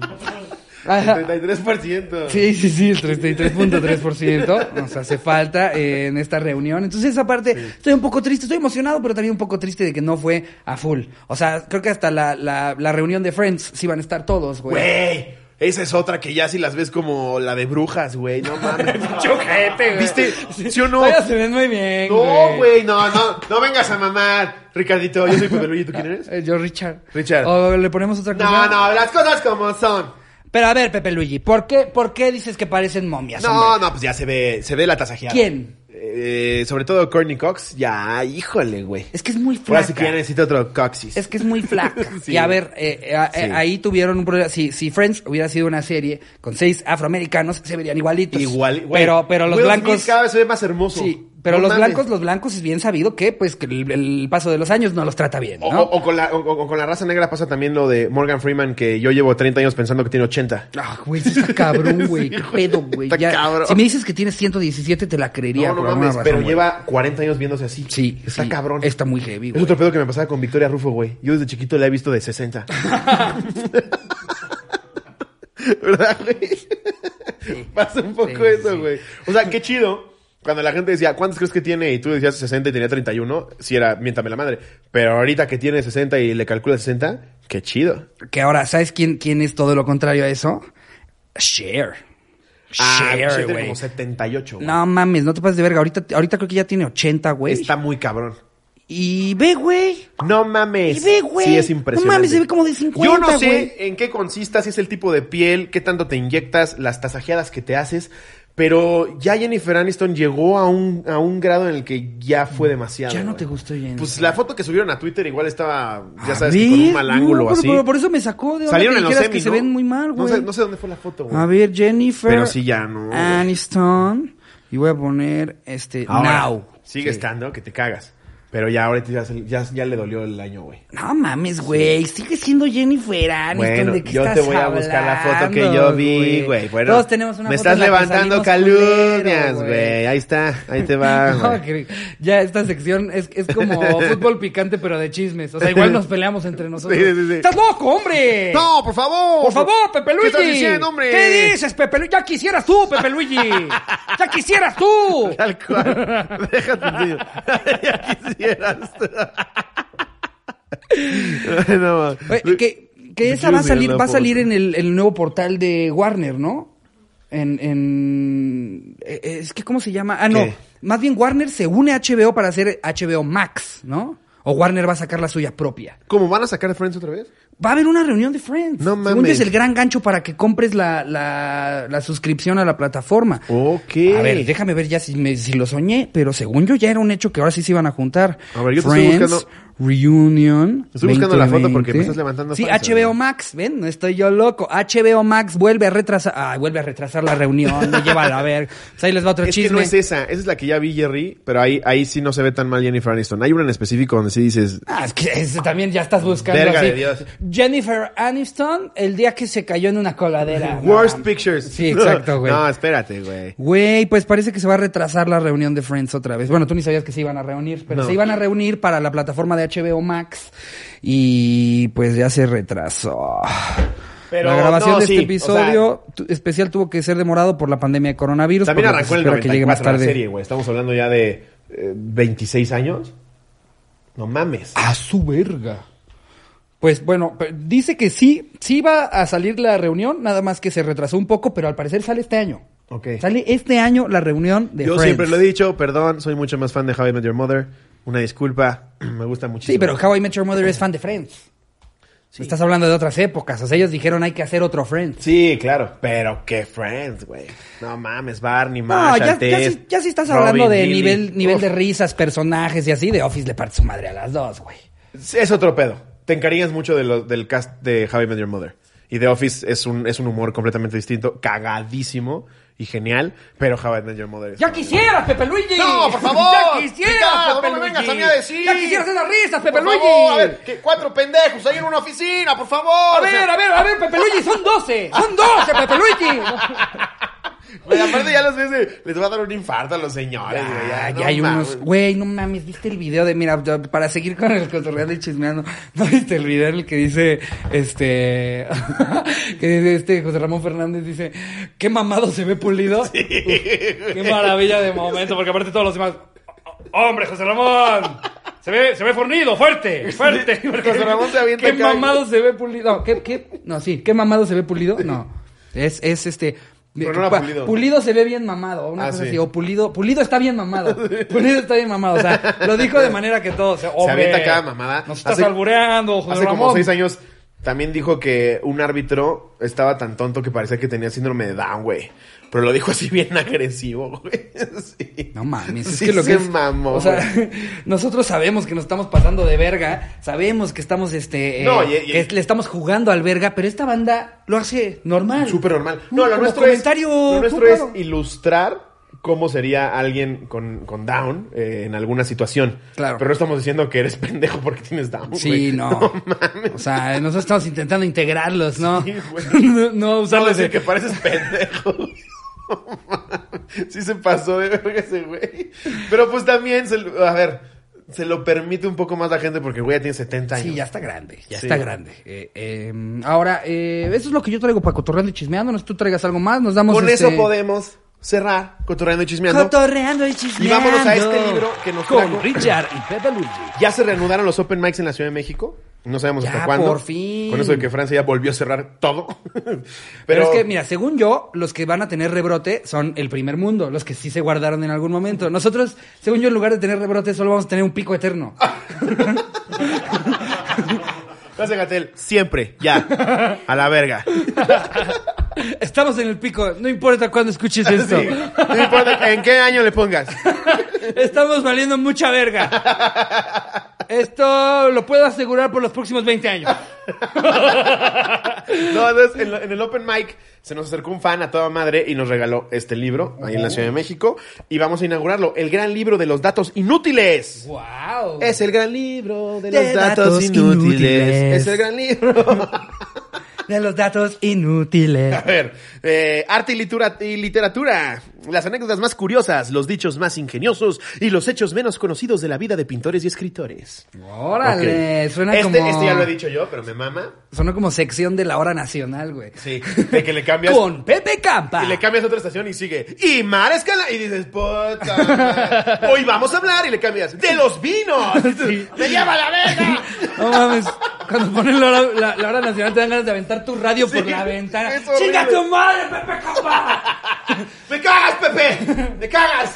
Ajá. 33%. Sí, sí, sí, el 33.3% nos hace falta eh, en esta reunión. Entonces, esa parte, estoy un poco triste, estoy emocionado, pero también un poco triste de que no fue a full. O sea, creo que hasta la, la, la reunión de Friends sí van a estar todos, güey. Güey, esa es otra que ya si las ves como la de brujas, güey. No mames. Chojete, güey. ¿Viste? ¿Sí o no? Se ven muy bien, No, güey, no, no, no vengas a mamar. Ricardito, yo soy Pepe Luis, ¿tú quién eres? Eh, yo, Richard. Richard. O le ponemos otra cosa. No, no, las cosas como son. Pero a ver, Pepe Luigi, ¿por qué, ¿por qué dices que parecen momias? No, hombre? no, pues ya se ve, se ve la tasajeada. ¿Quién? Eh, sobre todo Courtney Cox, ya, híjole, güey. Es que es muy Ahora flaca. sí que ya necesita otro Coxis. Es que es muy flaca. Sí. Y a ver, eh, eh, a- Sí. eh, ahí tuvieron un problema. Si, si Friends hubiera sido una serie con seis afroamericanos, se verían igualitos. Igual, güey. Pero, pero los Will blancos. Smith cada vez se ve más hermoso. Sí, pero No los mames. blancos, los blancos es bien sabido que, pues, que el, el paso de los años no los trata bien, O, ¿no? o- o con la, o- con la raza negra pasa también lo de Morgan Freeman, que yo llevo 30 años pensando que tiene 80. Ah, güey, está cabrón, güey. Sí, Qué pedo, güey. está Ya, cabrón. Si me dices que tienes 117, te la creería No, no mames, razón, pero lleva 40 años viéndose así. Sí, Está sí, cabrón. Está muy heavy, Es güey. otro pedo que me pasaba con Victoria Rufo, güey. Yo desde chiquito la he visto de 60. ¿Verdad, güey? Pasa un poco Sí, eso, güey. O sea, qué chido. Cuando la gente decía, ¿cuántos crees que tiene? Y tú decías 60 y tenía 31, si era, miéntame la madre. Pero ahorita que tiene 60 y le calcula 60, qué chido. Que ahora, ¿sabes quién, quién es todo lo contrario a eso? Ah, Cher, sí, tiene güey. como 78, güey. No mames, no te pases de verga. Ahorita, ahorita creo que ya tiene 80, güey. Está muy cabrón. Y ve, güey. No mames. Y ve, güey. Sí, es No impresionante. mames, se ve como de 50, Yo no sé en qué consista, si es el tipo de piel, qué tanto te inyectas, las tasajeadas que te haces. Pero ya Jennifer Aniston llegó a un, a un grado en el que ya fue demasiado. Ya no te gustó Jennifer. Pues la foto que subieron a Twitter igual estaba, ya sabes, que con un mal ángulo no, o pero- así. pero por eso me sacó de Salieron que en los Emmy, que se ¿no? ven muy mal, No güey. sé, no sé dónde fue la foto, güey. A ver, Jennifer. Pero sí ya, ¿no? Aniston. Y voy a poner este Ahora, Now. Sigue Sí. estando, que te cagas. Pero ya ahorita ya, ya, ya le dolió el año, güey. No mames, güey. Sigue siendo Jennifer Aniston. Bueno, ¿De qué yo te voy a buscar la foto que yo vi, güey. Bueno, Todos tenemos una Me foto estás levantando calumnias, güey. Ahí está, ahí te va, No, güey. que ya esta sección es, es como fútbol picante, pero de chismes. O sea, igual nos peleamos entre nosotros. Sí, sí, sí. ¡Estás loco, hombre! No, por favor. ¡Por favor, Pepe Luigi! ¿Qué estás diciendo, hombre? ¿Qué dices, Pepe Luigi? ¡Ya quisieras tú, Pepe Luigi! ¡Ya quisieras tú! Tal cual. Déjate, tío. ya quisieras. no, Oye, que, que esa va a salir, va a salir en el, el nuevo portal de Warner, ¿no? En, en eh, es que cómo se llama, ah no, ¿Qué? más bien Warner se une a HBO para hacer HBO Max, ¿no? O Warner va a sacar la suya propia. ¿Cómo van a sacar Friends otra vez? Va a haber una reunión de Friends. No Según yo mames. es el gran gancho para que compres la, la, la suscripción a la plataforma. Ok. A ver, déjame ver ya si, me- si lo soñé, pero según yo ya era un hecho que ahora sí se iban a juntar. A ver, yo te estoy buscando- Reunion. Estoy buscando la foto porque 2020. me estás levantando Sí, HBO ¿no? Max, ven, no estoy yo loco. HBO Max vuelve a retrasar, ay, vuelve a retrasar la reunión, me lleva a ver. Pues ahí les va otro Es chisme. que no es esa, esa es la que ya vi Jerry, pero ahí, ahí sí no se ve tan mal Jennifer Aniston. Hay una en específico donde sí dices, Ah, es que ese también ya estás buscando Verga así. de Dios. Jennifer Aniston, el día que se cayó en una coladera. Worst No, Pictures. Sí, exacto, güey. No, espérate, güey. Güey, pues parece que se va a retrasar la reunión de Friends otra vez. Bueno, tú ni sabías que se iban a reunir, pero No. se iban a reunir para la plataforma de HBO Max y pues ya se retrasó. Pero la grabación no, de este sí, episodio especial tuvo que ser demorado por la pandemia de coronavirus. También que arrancó el espera que llegue más 94 la serie, güey. Estamos hablando ya de eh, 26 años. No mames. A su verga. Pues bueno, dice que sí, sí va a salir la reunión, nada más que se retrasó un poco, pero al parecer sale este año. Ok. Sale este año la reunión de Yo Friends. siempre lo he dicho, perdón, soy mucho más fan de How I Met Your Mother. Una disculpa, me gusta muchísimo. Sí, pero How I Met Your Mother es fan de Friends. Estás hablando de otras épocas. O sea, ellos dijeron hay que hacer otro Friends. Sí, claro, pero qué Friends, güey. No mames, Barney, No, Marshall, ya, ya, sí, ya sí estás Robin, hablando de Lily. nivel, nivel Uf, de risas, personajes y así. De Office le parte su madre a las dos, güey. Es otro pedo. Te encariñas mucho de lo- del cast de How I Met Your Mother. Y The Office es un, es un humor completamente distinto, cagadísimo y genial, pero How I Met Your Mother es... ¡Ya quisieras, Pepe Luigi! No, por favor. ¡Ya quisieras, Ricardo, Pepe no me Luigi! vengas a mí a decir. ¡Ya quisieras esas risas, Pepe Por Luigi! favor, a ver, que cuatro pendejos ahí en una oficina, por favor. A ver, a ver, a ver, Pepe Luigi, son 12. Son 12, Pepe Luigi. Güey, aparte ya los ves, de- les va a dar un infarto a los señores, güey. Ya, Ya, ya no hay mames. unos. Güey, no mames, ¿viste el video de. Mira, para seguir con el cotorreando y chismeando. ¿No viste el video en el que dice. Este. que dice este José Ramón Fernández dice. ¿Qué mamado se ve pulido? Qué maravilla de momento, porque aparte todos los demás. ¡Hombre, José Ramón! Se ve, se ve fornido, fuerte, fuerte. José Ramón se avienta ¿Qué mamado se ve pulido? No, ¿qué, qué? No, sí, ¿qué mamado se ve pulido? No. Es, es este. Pero no era pulido. Pulido se ve bien mamado, una Ah, cosa sí. así. O pulido, pulido está bien mamado. Pulido está bien mamado. O sea, lo dijo de manera que todo. Se, avienta cada mamada. Nos estás Hace- albureando, José Hace como seis años también dijo que un árbitro estaba tan tonto que parecía que tenía síndrome de Down, güey. Pero lo dijo así bien agresivo, güey. Sí. No mames, es Sí que lo que es. mamó, o sea, nosotros sabemos que nos estamos pasando de verga, sabemos que estamos, este, eh, No, y- y- que le estamos jugando al verga, pero esta banda lo hace normal. Súper normal. No, lo nuestro, comentario, es, lo nuestro es ilustrar cómo sería alguien con, con Down eh, en alguna situación. Claro. Pero no estamos diciendo que eres pendejo porque tienes Down. Sí, güey. no. mames. O sea, nosotros estamos intentando integrarlos, ¿no? Sí, no, no No, usarles decir de- que pareces pendejo. Sí se pasó de verga ese güey. Pero pues también, se, lo- a ver, se lo permite un poco más la gente porque güey ya tiene 70 años. Sí, ya está grande, ya Sí. está grande. Eh, eh, ahora, eh, eso es lo que yo traigo para cotorreando y chismeando. No tú traigas algo más, nos damos Con este- eso podemos cerrar Cotorreando y Chismeando. Cotorreando y Y chismeando. vámonos a este libro que nos Con trajo. Richard y Pepe Luigi. Ya se reanudaron los open mics en la Ciudad de México. No sabemos Ya, hasta cuándo. por fin. Con eso de que Francia ya volvió a cerrar todo. Pero, Pero, es que, mira, según yo, los que van a tener rebrote son el primer mundo, los que sí se guardaron en algún momento. Nosotros, según yo, en lugar de tener rebrote, solo vamos a tener un pico eterno. Gracias, Gatel. Siempre, ya. A la verga. Estamos en el pico, no importa cuándo escuches esto. Sí. No importa en qué año le pongas. Estamos valiendo mucha verga. Esto lo puedo asegurar por los próximos 20 años. No, entonces, en, lo- en el Open Mic se nos acercó un fan a toda madre y nos regaló este libro ahí en la Ciudad de México. Y vamos a inaugurarlo. El gran libro de los datos inútiles. ¡Wow! Es el gran libro de, De los datos, datos inútiles. inútiles. Es el gran libro. De los datos inútiles. A ver, eh, arte y, litura- y literatura. Las anécdotas más curiosas, los dichos más ingeniosos y los hechos menos conocidos de la vida de pintores y escritores. Órale, suena este, como... Este ya lo he dicho yo, pero me mama. Sonó como sección de la hora nacional, güey. Sí, de que le cambias... Con Pepe Campa. Y le cambias a otra estación y sigue. Y Mar Escala. Y dices, puta. madre. Hoy vamos a hablar. Y le cambias. De los vinos. Me lleva la verga. No mames, cuando ponen la hora, la, la hora nacional te dan ganas de aventar tu radio por Sí, la ventana. ¡Chinga tu madre, Pepe Campa! ¡Me cagas, Pepe! ¡Me cagas!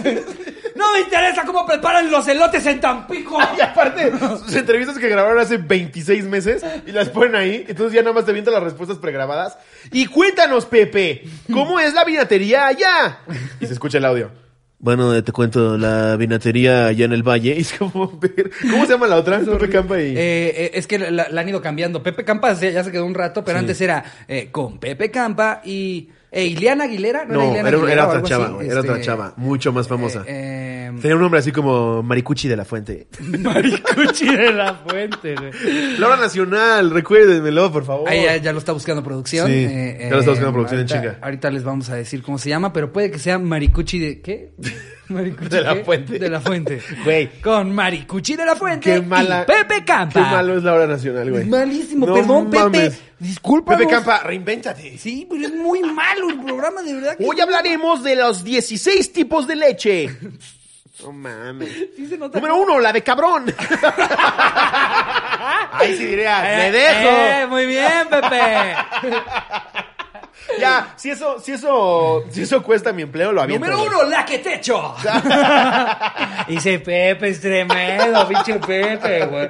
No me interesa cómo preparan los elotes en Tampico. Y aparte, sus entrevistas que grabaron hace 26 meses y las ponen ahí, entonces ya nada más te viento las respuestas pregrabadas. Y cuéntanos, Pepe, ¿cómo es la vinatería allá? Y se escucha el audio. Bueno, te cuento, la vinatería allá en el valle. Es como, ver- ¿cómo se llama la otra? Pepe Campa y... Eh, eh, es que la, la han ido cambiando. Pepe Campa ya, se quedó un rato, pero antes era eh, con Pepe Campa y eh, Ileana Aguilera. No, era, Aguilera era otra chava, así, güey, era otra chava, mucho más famosa. eh, eh, Tenía un nombre así como Maricuchi de la Fuente. Maricuchi de la Fuente, güey. Laura Nacional, recuérdenmelo, por favor. Ahí ya, ya lo está buscando producción. Sí, eh, ya lo está buscando producción en ahorita- chinga. Ahorita les vamos a decir cómo se llama, pero puede que sea Maricuchi de... ¿Qué? Maricuchi De la? Fuente. De la Fuente. Güey. Con Maricuchi de la Fuente Qué mala. y Pepe Campa. Qué malo es Laura Nacional, güey. Malísimo, No perdón, Pepe. Disculpa. Pepe Campa, reinvéntate. Sí, pero es muy malo el programa, de verdad. que- Hoy hablaremos de los 16 tipos de leche. No mames. Sí se nota. Número uno, la de cabrón. Ahí sí diría, Eh, me dejo. eh, muy bien, Pepe. Ya, si eso, si eso, si eso cuesta mi empleo, lo aviento. Número uno, la que te echo. Dice Pepe, es tremendo, pinche Pepe, güey.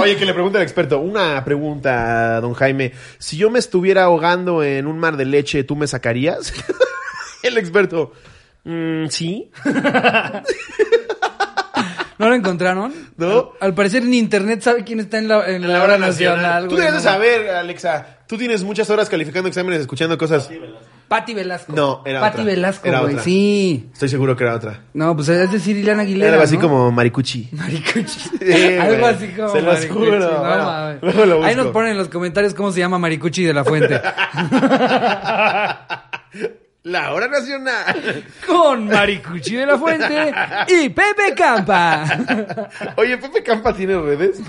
Oye, que le pregunte al experto. Una pregunta, don Jaime. Si yo me estuviera ahogando en un mar de leche, ¿tú me sacarías? El experto. "Mm, sí. ¿No lo encontraron? No. Al, al parecer en internet sabe quién está en la, en la hora nacional. Tú debes no saber, Alexa. Tú tienes muchas horas calificando exámenes, escuchando cosas. Pati Velasco. No, era Pati otra. Velasco, Era güey, otra. sí. Estoy seguro que era otra. No, pues es decir, Ileana Aguilera, Era algo así ¿no? como maricuchi. Maricuchi. Sí, Algo así como Se los Maricuchi, juro. no Bueno, lo Ahí nos ponen en los comentarios cómo se llama Maricuchi de la Fuente. La hora nacional. Con Maricuchi de la Fuente y Pepe Campa. Oye, Pepe Campa tiene redes.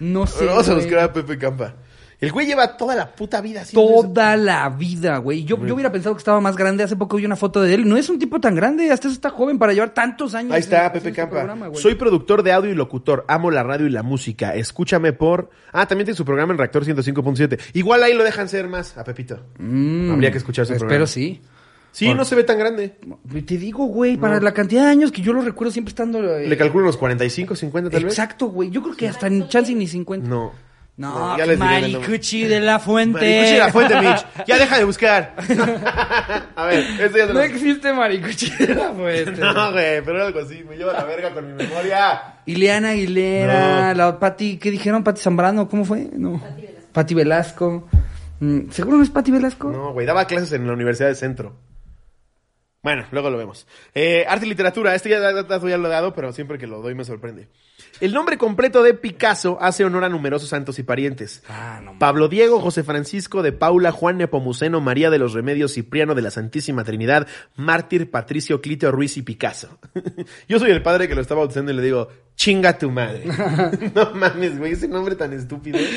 No sé. Vamos a buscar a Pepe Campa. El güey lleva toda la puta vida eso. Toda la vida, güey. Yo, yo hubiera pensado que estaba más grande. Hace poco vi una foto de él. No es un tipo tan grande. Hasta eso está joven para llevar tantos años. Ahí está, en- Pepe este Campa. programa, güey. Soy productor de audio y locutor. Amo la radio y la música. Escúchame por. Ah, también tiene su programa en Reactor 105.7. Igual ahí lo dejan ser más a Pepito. Mm, Habría que escuchar su Espero programa. sí. Sí, no se ve tan grande. Te digo, güey, para la cantidad de años que yo lo recuerdo siempre estando... eh, Le calculo unos 45, 50 tal vez. Exacto, güey. Yo creo que hasta en chance ni 50. No. No, ya les diré el nombre. Maricuchi de la Fuente. Maricuchi de la fuente, Mitch. Ya deja de buscar. a ver, este ya te No lo... existe Maricuchi de la Fuente. No, güey, pero era algo así. Me lleva la verga con mi memoria. Ileana Aguilera, No. la Pati, ¿qué dijeron? Pati Zambrano, ¿cómo fue? No. Pati Velasco. Mm, ¿Seguro no es Pati Velasco? No, güey, daba clases en la Universidad de Centro. Bueno, luego lo vemos. Eh, arte y literatura, este ya, ya- ya lo he dado, pero siempre que lo doy me sorprende. El nombre completo de Picasso hace honor a numerosos santos y parientes. Ah, no. Pablo Diego, José Francisco de Paula, Juan Nepomuceno, María de los Remedios, Cipriano de la Santísima Trinidad, Mártir, Patricio, Clito, Ruiz y Picasso. Yo soy el padre que lo está bautizando y le digo, chinga tu madre. no mames, güey, ese nombre tan estúpido.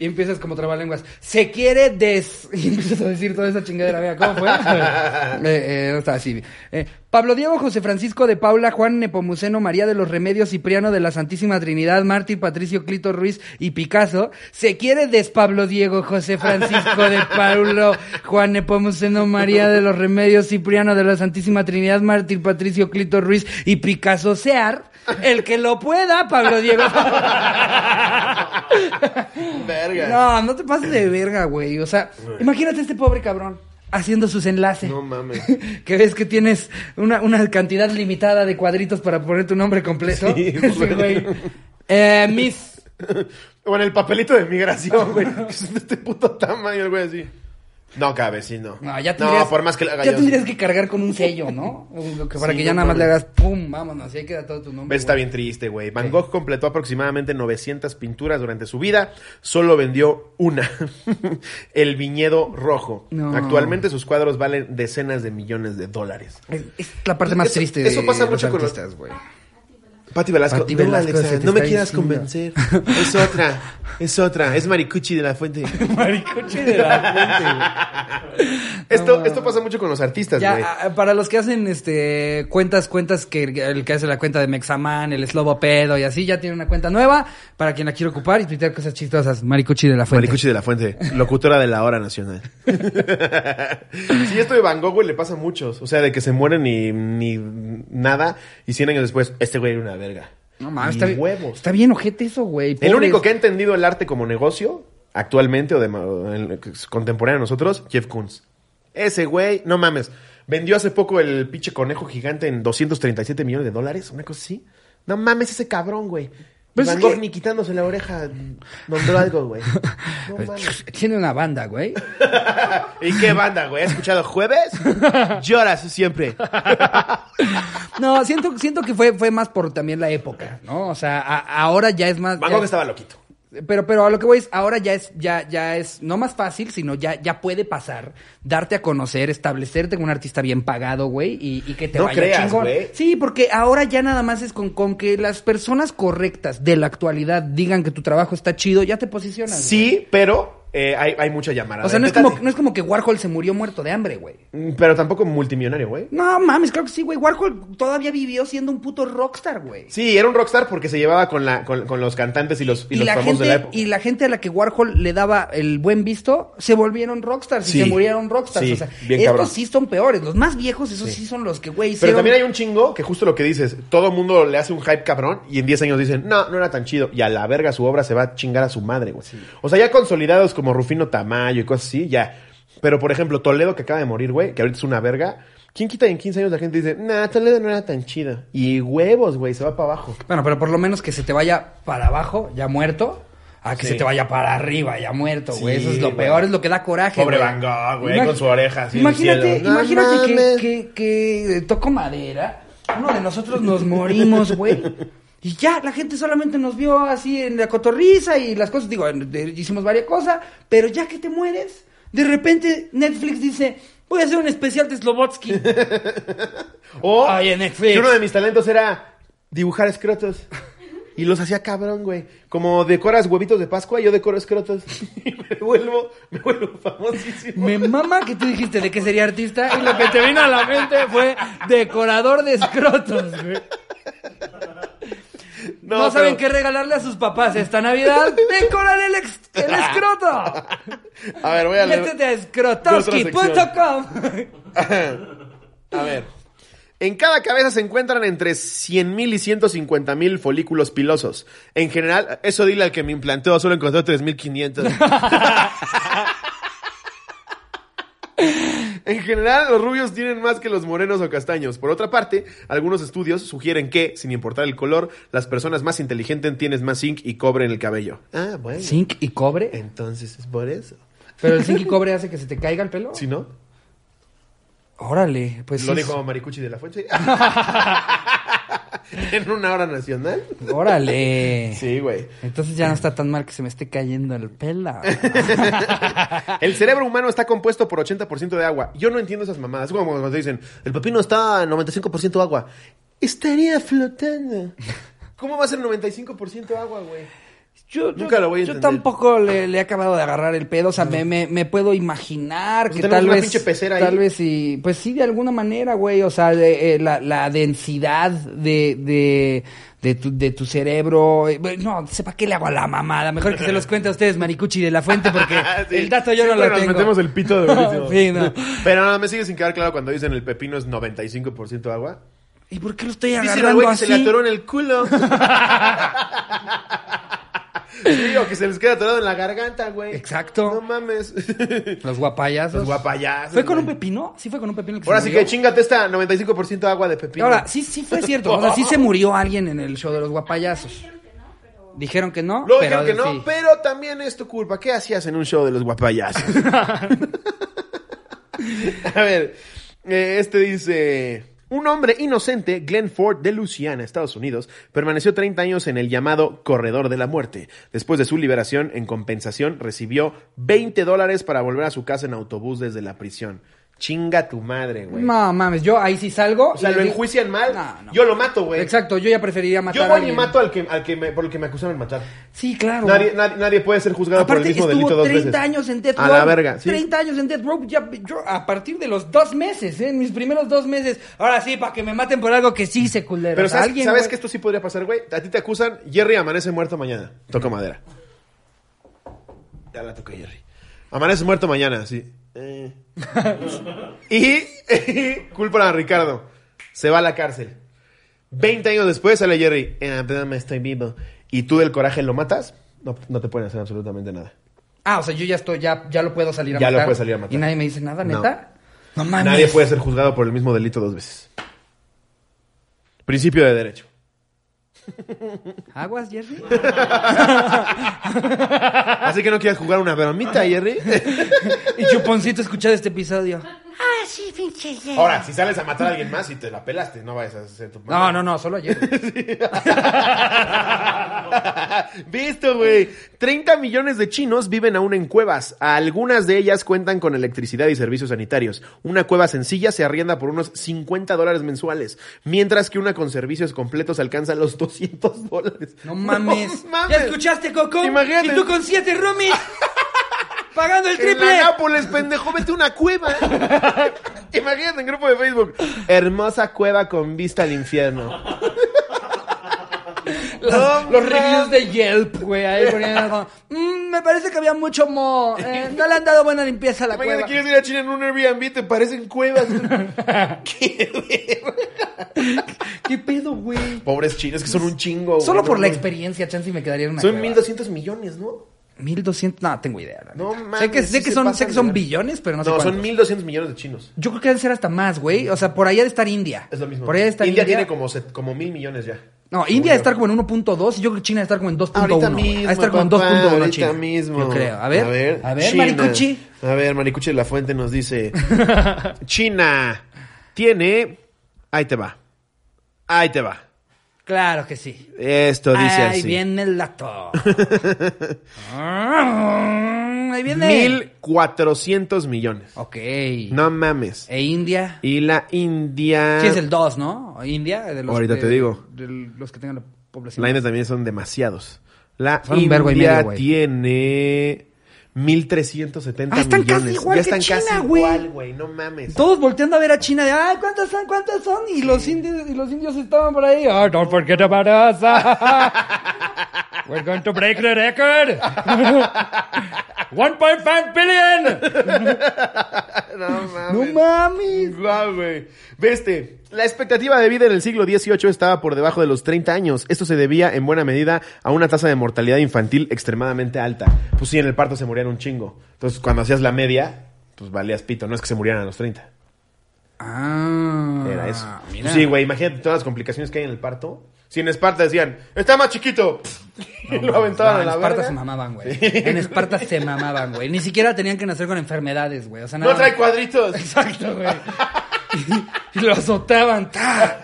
Y empiezas como trabalenguas. Se quiere des... Y empiezas a decir toda esa chingadera. Mira, ¿cómo fue? eh, eh, no estaba así. Eh, Pablo Diego, José Francisco de Paula, Juan Nepomuceno, María de los Remedios, Cipriano de la Santísima Trinidad, Mártir, Patricio, Clito, Ruiz y Picasso. Se quiere des Pablo Diego, José Francisco de Paulo, Juan Nepomuceno, María de los Remedios, Cipriano de la Santísima Trinidad, Mártir, Patricio, Clito, Ruiz y Picasso Sear. El que lo pueda, Pablo Diego. Verga. No, no te pases de verga, güey. O sea, imagínate este pobre cabrón haciendo sus enlaces. No mames. que ves que tienes una, una cantidad limitada de cuadritos para poner tu nombre completo. Sí, Sí, güey. Eh, Miss. O en el papelito de migración, güey. Es de este puto tamaño, el güey así. No cabe, sí, no. No, ya tendrías, No, por más que haga ya yo. tendrías que cargar con un sello, ¿no? Que para Sí, que ya no nada más le hagas pum, vámonos, y ahí queda todo tu nombre. Está güey. bien triste, güey. Van Gogh completó aproximadamente 900 pinturas durante su vida. Solo vendió una. el viñedo rojo. No. Actualmente sus cuadros valen decenas de millones de dólares. Es, es la parte más Eso- triste de eso pasa los mucho con los- artistas, güey. Pati Velasco, Pati no, Velasco Alexa, se te no me quieras convencer. Es otra, es otra, es Maricuchi de la Fuente. Maricoche de la fuente. Esto, esto pasa mucho con los artistas, güey. Ya, para los que hacen este cuentas, cuentas que el que hace la cuenta de Mexaman, el Slobo Pedo y así, ya tiene una cuenta nueva para quien la quiere ocupar y tuitear cosas chistosas. Maricuchi de la fuente. Maricuchi de la Fuente, locutora de la hora nacional. sí, esto de Van Gogh, güey, le pasa a muchos. O sea, de que se mueren y ni nada, y 100 años después, este güey era una verga. No mames, está, bien- huevos. está bien ojete eso, güey. El único que ha entendido el arte como negocio, actualmente, o de o en- contemporáneo a nosotros, Jeff Koons. Ese güey, no mames, vendió hace poco el pinche conejo gigante en 237 millones de dólares, una cosa así. No mames, ese cabrón, güey. Pues Van es Gogh que- ni quitándose la oreja nombró algo, güey. No. Tiene una banda, güey. ¿Y qué banda, güey? ¿Has escuchado Jueves? Lloras siempre. No, siento, siento que fue, fue más por también la época, ¿no? O sea, a- ahora ya es más. Van ya- Gogh estaba loquito. Pero, pero a lo que voy es, ahora ya es, ya, ya es, no más fácil, sino ya, ya puede pasar, darte a conocer, establecerte como un artista bien pagado, güey, y, y que te No vaya creas, chingón. güey. Sí, porque ahora ya nada más es con, con que las personas correctas de la actualidad digan que tu trabajo está chido, ya te posicionas. Sí, pero eh, hay, hay mucha llamada. O sea, no es, como, no es como que Warhol se murió muerto de hambre, güey. Pero tampoco multimillonario, güey. No mames, claro que sí, güey. Warhol todavía vivió siendo un puto rockstar, güey. Sí, era un rockstar porque se llevaba con, la, con, con los cantantes y los, y Y, los la famosos de la gente, época. y la gente a la que Warhol le daba el buen visto, se volvieron rockstars Sí. y se murieron rockstars. Sí, o sea, bien estos cabrón. sí son peores. Los más viejos, esos sí, son los que, güey, Pero hicieron... también hay un chingo que justo lo que dices, todo el mundo le hace un hype cabrón y en 10 años dicen, no, no era tan chido. Y a la verga su obra se va a chingar a su madre, güey. O sea, ya consolidados como Rufino Tamayo y cosas así, ya. Pero por ejemplo, Toledo que acaba de morir, güey, que ahorita es una verga. ¿Quién quita en 15 años la gente dice, nah, Toledo no era tan chido? Y huevos, güey, se va para abajo. Bueno, pero por lo menos que se te vaya para abajo, ya muerto, a que Sí. se te vaya para arriba, ya muerto, güey. Sí, Eso es lo güey. peor, es lo que da coraje, Pobre güey. Van Gogh, güey, Imag- con su oreja así Imagínate. No imagínate que, que, que tocó madera, uno de nosotros nos morimos, güey. Y ya, la gente solamente nos vio así en la cotorriza y las cosas, digo, hicimos varias cosas, pero ya que te mueres, de repente Netflix dice, voy a hacer un especial de Slobotsky. O Oye, Netflix. que uno de mis talentos era dibujar escrotos. Y los hacía cabrón, güey. Como decoras huevitos de Pascua, yo decoro escrotos. Y me vuelvo, me vuelvo famosísimo. Me mama que tú dijiste de que sería artista y lo que te vino a la mente fue decorador de escrotos, güey. No, saben qué regalarle a sus papás esta Navidad. ¡Decoran el, ex- el escroto! A ver, voy a leer. Métete a escrotoski.com. A ver. En cada cabeza se encuentran entre 100.000 y 150.000 folículos pilosos. En general, eso dile al que me implantó, solo encontró 3.500. En general, los rubios tienen más que los morenos o castaños. Por otra parte, algunos estudios sugieren que, sin importar el color, las personas más inteligentes tienen más zinc y cobre en el cabello. Ah, bueno. ¿Zinc y cobre? Entonces es por eso. ¿Pero el zinc y cobre hace que se te caiga el pelo? ¿Sí, no? Órale, pues Lo sí. dijo Maricuchi de la Fuente. en una hora nacional. Órale. Sí, güey. Entonces ya no está tan mal que se me esté cayendo el pelo. El cerebro humano está compuesto por 80% de agua. Yo no entiendo esas mamadas. Es como cuando te dicen, el pepino está 95% agua. Estaría flotando. ¿Cómo va a ser 95% agua, güey? Yo, Nunca lo voy a yo entender. tampoco le, le he acabado de agarrar el pedo. O sea, me, me, me puedo imaginar Pues que tal una vez. pinche pecera ahí. Tal vez sí. Pues sí, de alguna manera, güey. O sea, de, eh, la, la densidad de. de de tu, de tu cerebro. eh, No, sepa qué le hago a la mamada. Mejor que se los cuente a ustedes, Maricuchi de la Fuente, porque Sí. el dato yo no lo nos tengo. metemos el pito de. Sí, no. Pero no, me sigue sin quedar claro cuando dicen el pepino es 95% agua. ¿Y por qué lo estoy Dicen al agarrando güey que así? se le atoró en el culo. sí, o que se les queda atorado en la garganta, güey. Exacto. No mames. Los guapayazos. Los guapayazos. ¿Fue con un pepino? Sí, fue con un pepino. que Ahora se sí murió? que chingate esta 95% agua de pepino. Ahora, sí, sí fue cierto. O sea, sí se murió alguien en el show de los guapayazos. Dijeron que no, Luego pero dijeron que no, sí. pero también es tu culpa. ¿Qué hacías en un show de los guapayazos? A ver, eh, este dice... Un hombre inocente, Glenn Ford de Louisiana, Estados Unidos, permaneció 30 años en el llamado Corredor de la Muerte. Después de su liberación, en compensación, recibió 20 dólares para volver a su casa en autobús desde la prisión. Chinga tu madre, güey. No mames, yo ahí sí salgo. O sea, y lo enjuician mal. No, no. Yo lo mato, güey. Exacto, yo ya preferiría matar Yo a voy y alguien. mato al que, al que me, por el que me acusaron de matar. Sí, claro. Nadie, nadie, nadie puede ser juzgado Aparte, por el mismo delito dos 30 veces. años en Death A Row. la verga, sí. 30 años en Death Row. Ya, yo, a partir de los dos meses, ¿eh? En mis primeros dos meses. Ahora sí, para que me maten por algo que sí se culero. Pero ¿sabes, alguien, ¿sabes güey- que esto sí podría pasar, güey? A ti te acusan, Jerry amanece muerto mañana. Toca madera. Ya la toca Jerry. Amanece muerto mañana, sí. Eh. y culpan a Ricardo. Se va a la cárcel. 20 años después sale Jerry. Eh, perdón, estoy vivo. Y tú del coraje lo matas, no, no te pueden hacer absolutamente nada. Ah, o sea, yo ya estoy, ya, ya lo puedo salir a Ya lo matar. puedes salir a matar. Y nadie me dice nada. ¿neta? No, mames. Nadie puede ser juzgado por el mismo delito dos veces. Principio de derecho. ¿Aguas, Jerry? Así que no quieras jugar una bromita, Jerry. y Chuponcito escuchar este episodio. Ah, sí, pinche Jerry. Ahora, si sales a matar a alguien más y te la pelaste, no vayas a hacer tu No, no, no, solo a Jerry. Visto, güey. 30 millones de chinos viven aún en cuevas. Algunas de ellas cuentan con electricidad y servicios sanitarios. Una cueva sencilla se arrienda por unos 50 dólares mensuales, mientras que una con servicios completos alcanza los 200 dólares. No mames. No mames. ¿Ya escuchaste, Coco? Imagínate. Y tú con siete roomies. pagando el En triple. la Nápoles, pendejo, vete una cueva. Imagínate en grupo de Facebook. Hermosa cueva con vista al infierno. Los, No los mames. reviews de Yelp, güey, ahí poniendo como, "Mm, me parece que había mucho mo, eh, no le han dado buena limpieza a la cueva. quieres ir a China en un Airbnb, te parecen cuevas. Qué. ¿Qué pedo, güey? Pobres chinos, que son un chingo. Solo por la experiencia, chance y me quedaría en una Son cueva. 1200 millones, ¿no? 1200, no, tengo idea. la No mames, sé que, sí son, sé que son billones, pero no, sé No, cuántos. son 1200 millones de chinos. Yo creo que deben ser hasta más, güey. O sea, por allá de estar India. Es lo mismo. Por allá de estar India, India. tiene como, set- como mil millones ya. No, India debe estar como en 1.2 y yo creo que China debe estar como en 2.1. Ahorita güey. mismo. Va a estar como en papá, 2.1 ahorita China. mismo. Yo creo. A ver, a ver, China. Maricuchi. A ver, Maricuchi de la Fuente nos dice: China tiene. Ahí te va. Ahí te va. Claro que sí. Esto dice Ahí así: viene el dato. Ahí viene. 1400 millones. Ok. No mames. E India. Y la India. Sí, es el 2, ¿no? India. De los Ahorita te digo. De los que tengan la población. La India también son demasiados. La India medio, tiene 1370 Ah, están casi millones. igual ya que están casi China, güey. igual, güey. No mames. Todos volteando a ver a China de, ay, ¿cuántas son? ¿Cuántas son? Y los indios, y los indios estaban por ahí. Oh, don't forget about us. We're going to break the record. 1.5 billion. No mames. No mames. Guau, güey. Veste, la expectativa de vida en el siglo XVIII estaba por debajo de los 30 años. Esto se debía en buena medida a una tasa de mortalidad infantil extremadamente alta. Pues sí, en el parto se morían un chingo. Entonces, cuando hacías la media, pues valías pito. No es que se murieran a los 30. Ah. Era eso. Mira. Pues sí, güey, imagínate todas las complicaciones que hay en el parto. Si en Esparta decían, está más chiquito, y lo aventaban No, a en la Esparta verga. se mamaban, güey. En Esparta se mamaban, güey. Ni siquiera tenían que nacer con enfermedades, güey. O sea, nada. No trae cuadritos. Exacto, güey. Y, lo azotaban. ¡ta!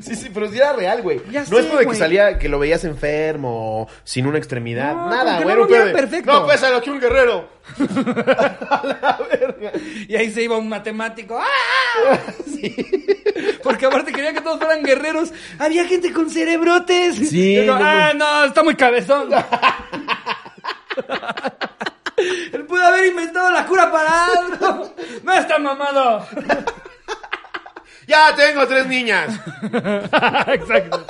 Sí, sí, pero sí era real, güey. Ya no sé, es porque güey. salía que lo veías enfermo, sin una extremidad, No, nada, porque güey. no era un lo pedo veían de, perfecto. No pesa lo que un guerrero. Y ahí se iba un matemático. ¡Ah! Porque aparte querían que todos fueran guerreros. Había gente con cerebrotes. Sí, Y yo, no, ah, no, está muy cabezón. Él pudo haber inventado la cura para algo. No está mamado. Ya tengo tres niñas. Exacto.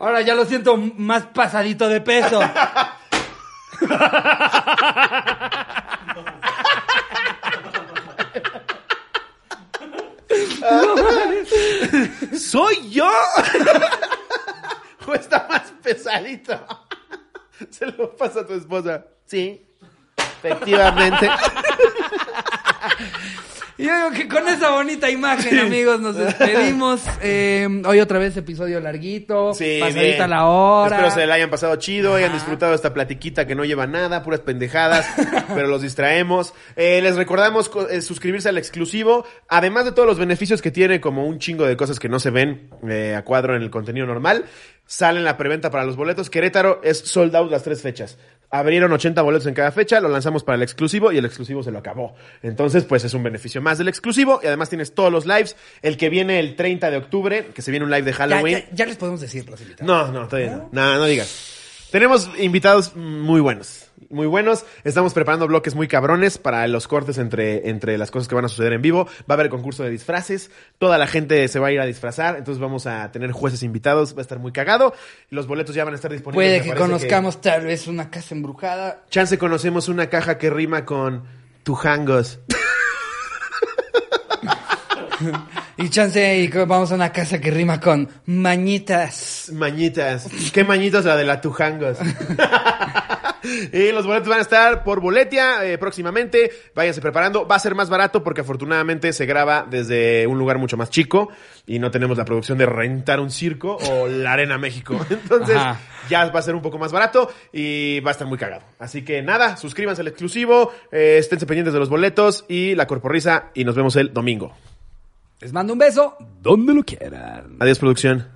Ahora ya lo siento más pasadito de peso. ¿Soy yo? ¿O está más pesadito? Se lo pasa a tu esposa. Sí, efectivamente. Y yo digo que con esa bonita imagen, amigos, nos despedimos. Eh, hoy otra vez episodio larguito, Sí, pasadita bien. la hora. Espero se la hayan pasado chido, hayan Ajá. disfrutado esta platiquita que no lleva nada, puras pendejadas, pero los distraemos. Eh, les recordamos co- eh, suscribirse al exclusivo, además de todos los beneficios que tiene, como un chingo de cosas que no se ven eh, a cuadro en el contenido normal. Sale en la preventa para los boletos. Querétaro es sold out las tres fechas. Abrieron 80 boletos en cada fecha, lo lanzamos para el exclusivo y el exclusivo se lo acabó. Entonces, pues es un beneficio más del exclusivo y además tienes todos los lives. El que viene el 30 de octubre, que se viene un live de Halloween. ya- ya les podemos decir los invitados. No, no, todavía no. No, no digas. Tenemos invitados muy buenos. Muy buenos. Estamos preparando bloques muy cabrones para los cortes entre, entre las cosas que van a suceder en vivo. Va a haber concurso de disfraces. Toda la gente se va a ir a disfrazar. Entonces vamos a tener jueces invitados. Va a estar muy cagado. Los boletos ya van a estar disponibles. Puede que conozcamos tal vez una casa embrujada. Chance conocemos una caja que rima con tujangos. Y chance y vamos a una casa que rima con mañitas. Mañitas. ¿Qué mañitas la de la Tujangos? y los boletos van a estar por boletia eh, próximamente. Váyanse preparando. Va a ser más barato porque afortunadamente se graba desde un lugar mucho más chico y no tenemos la producción de rentar un circo o la Arena México. Entonces Ajá. ya va a ser un poco más barato y va a estar muy cagado. Así que nada, suscríbanse al exclusivo, eh, esténse pendientes de los boletos y la corporrisa y nos vemos el domingo. Les mando un beso. Donde lo quieran. Adiós producción.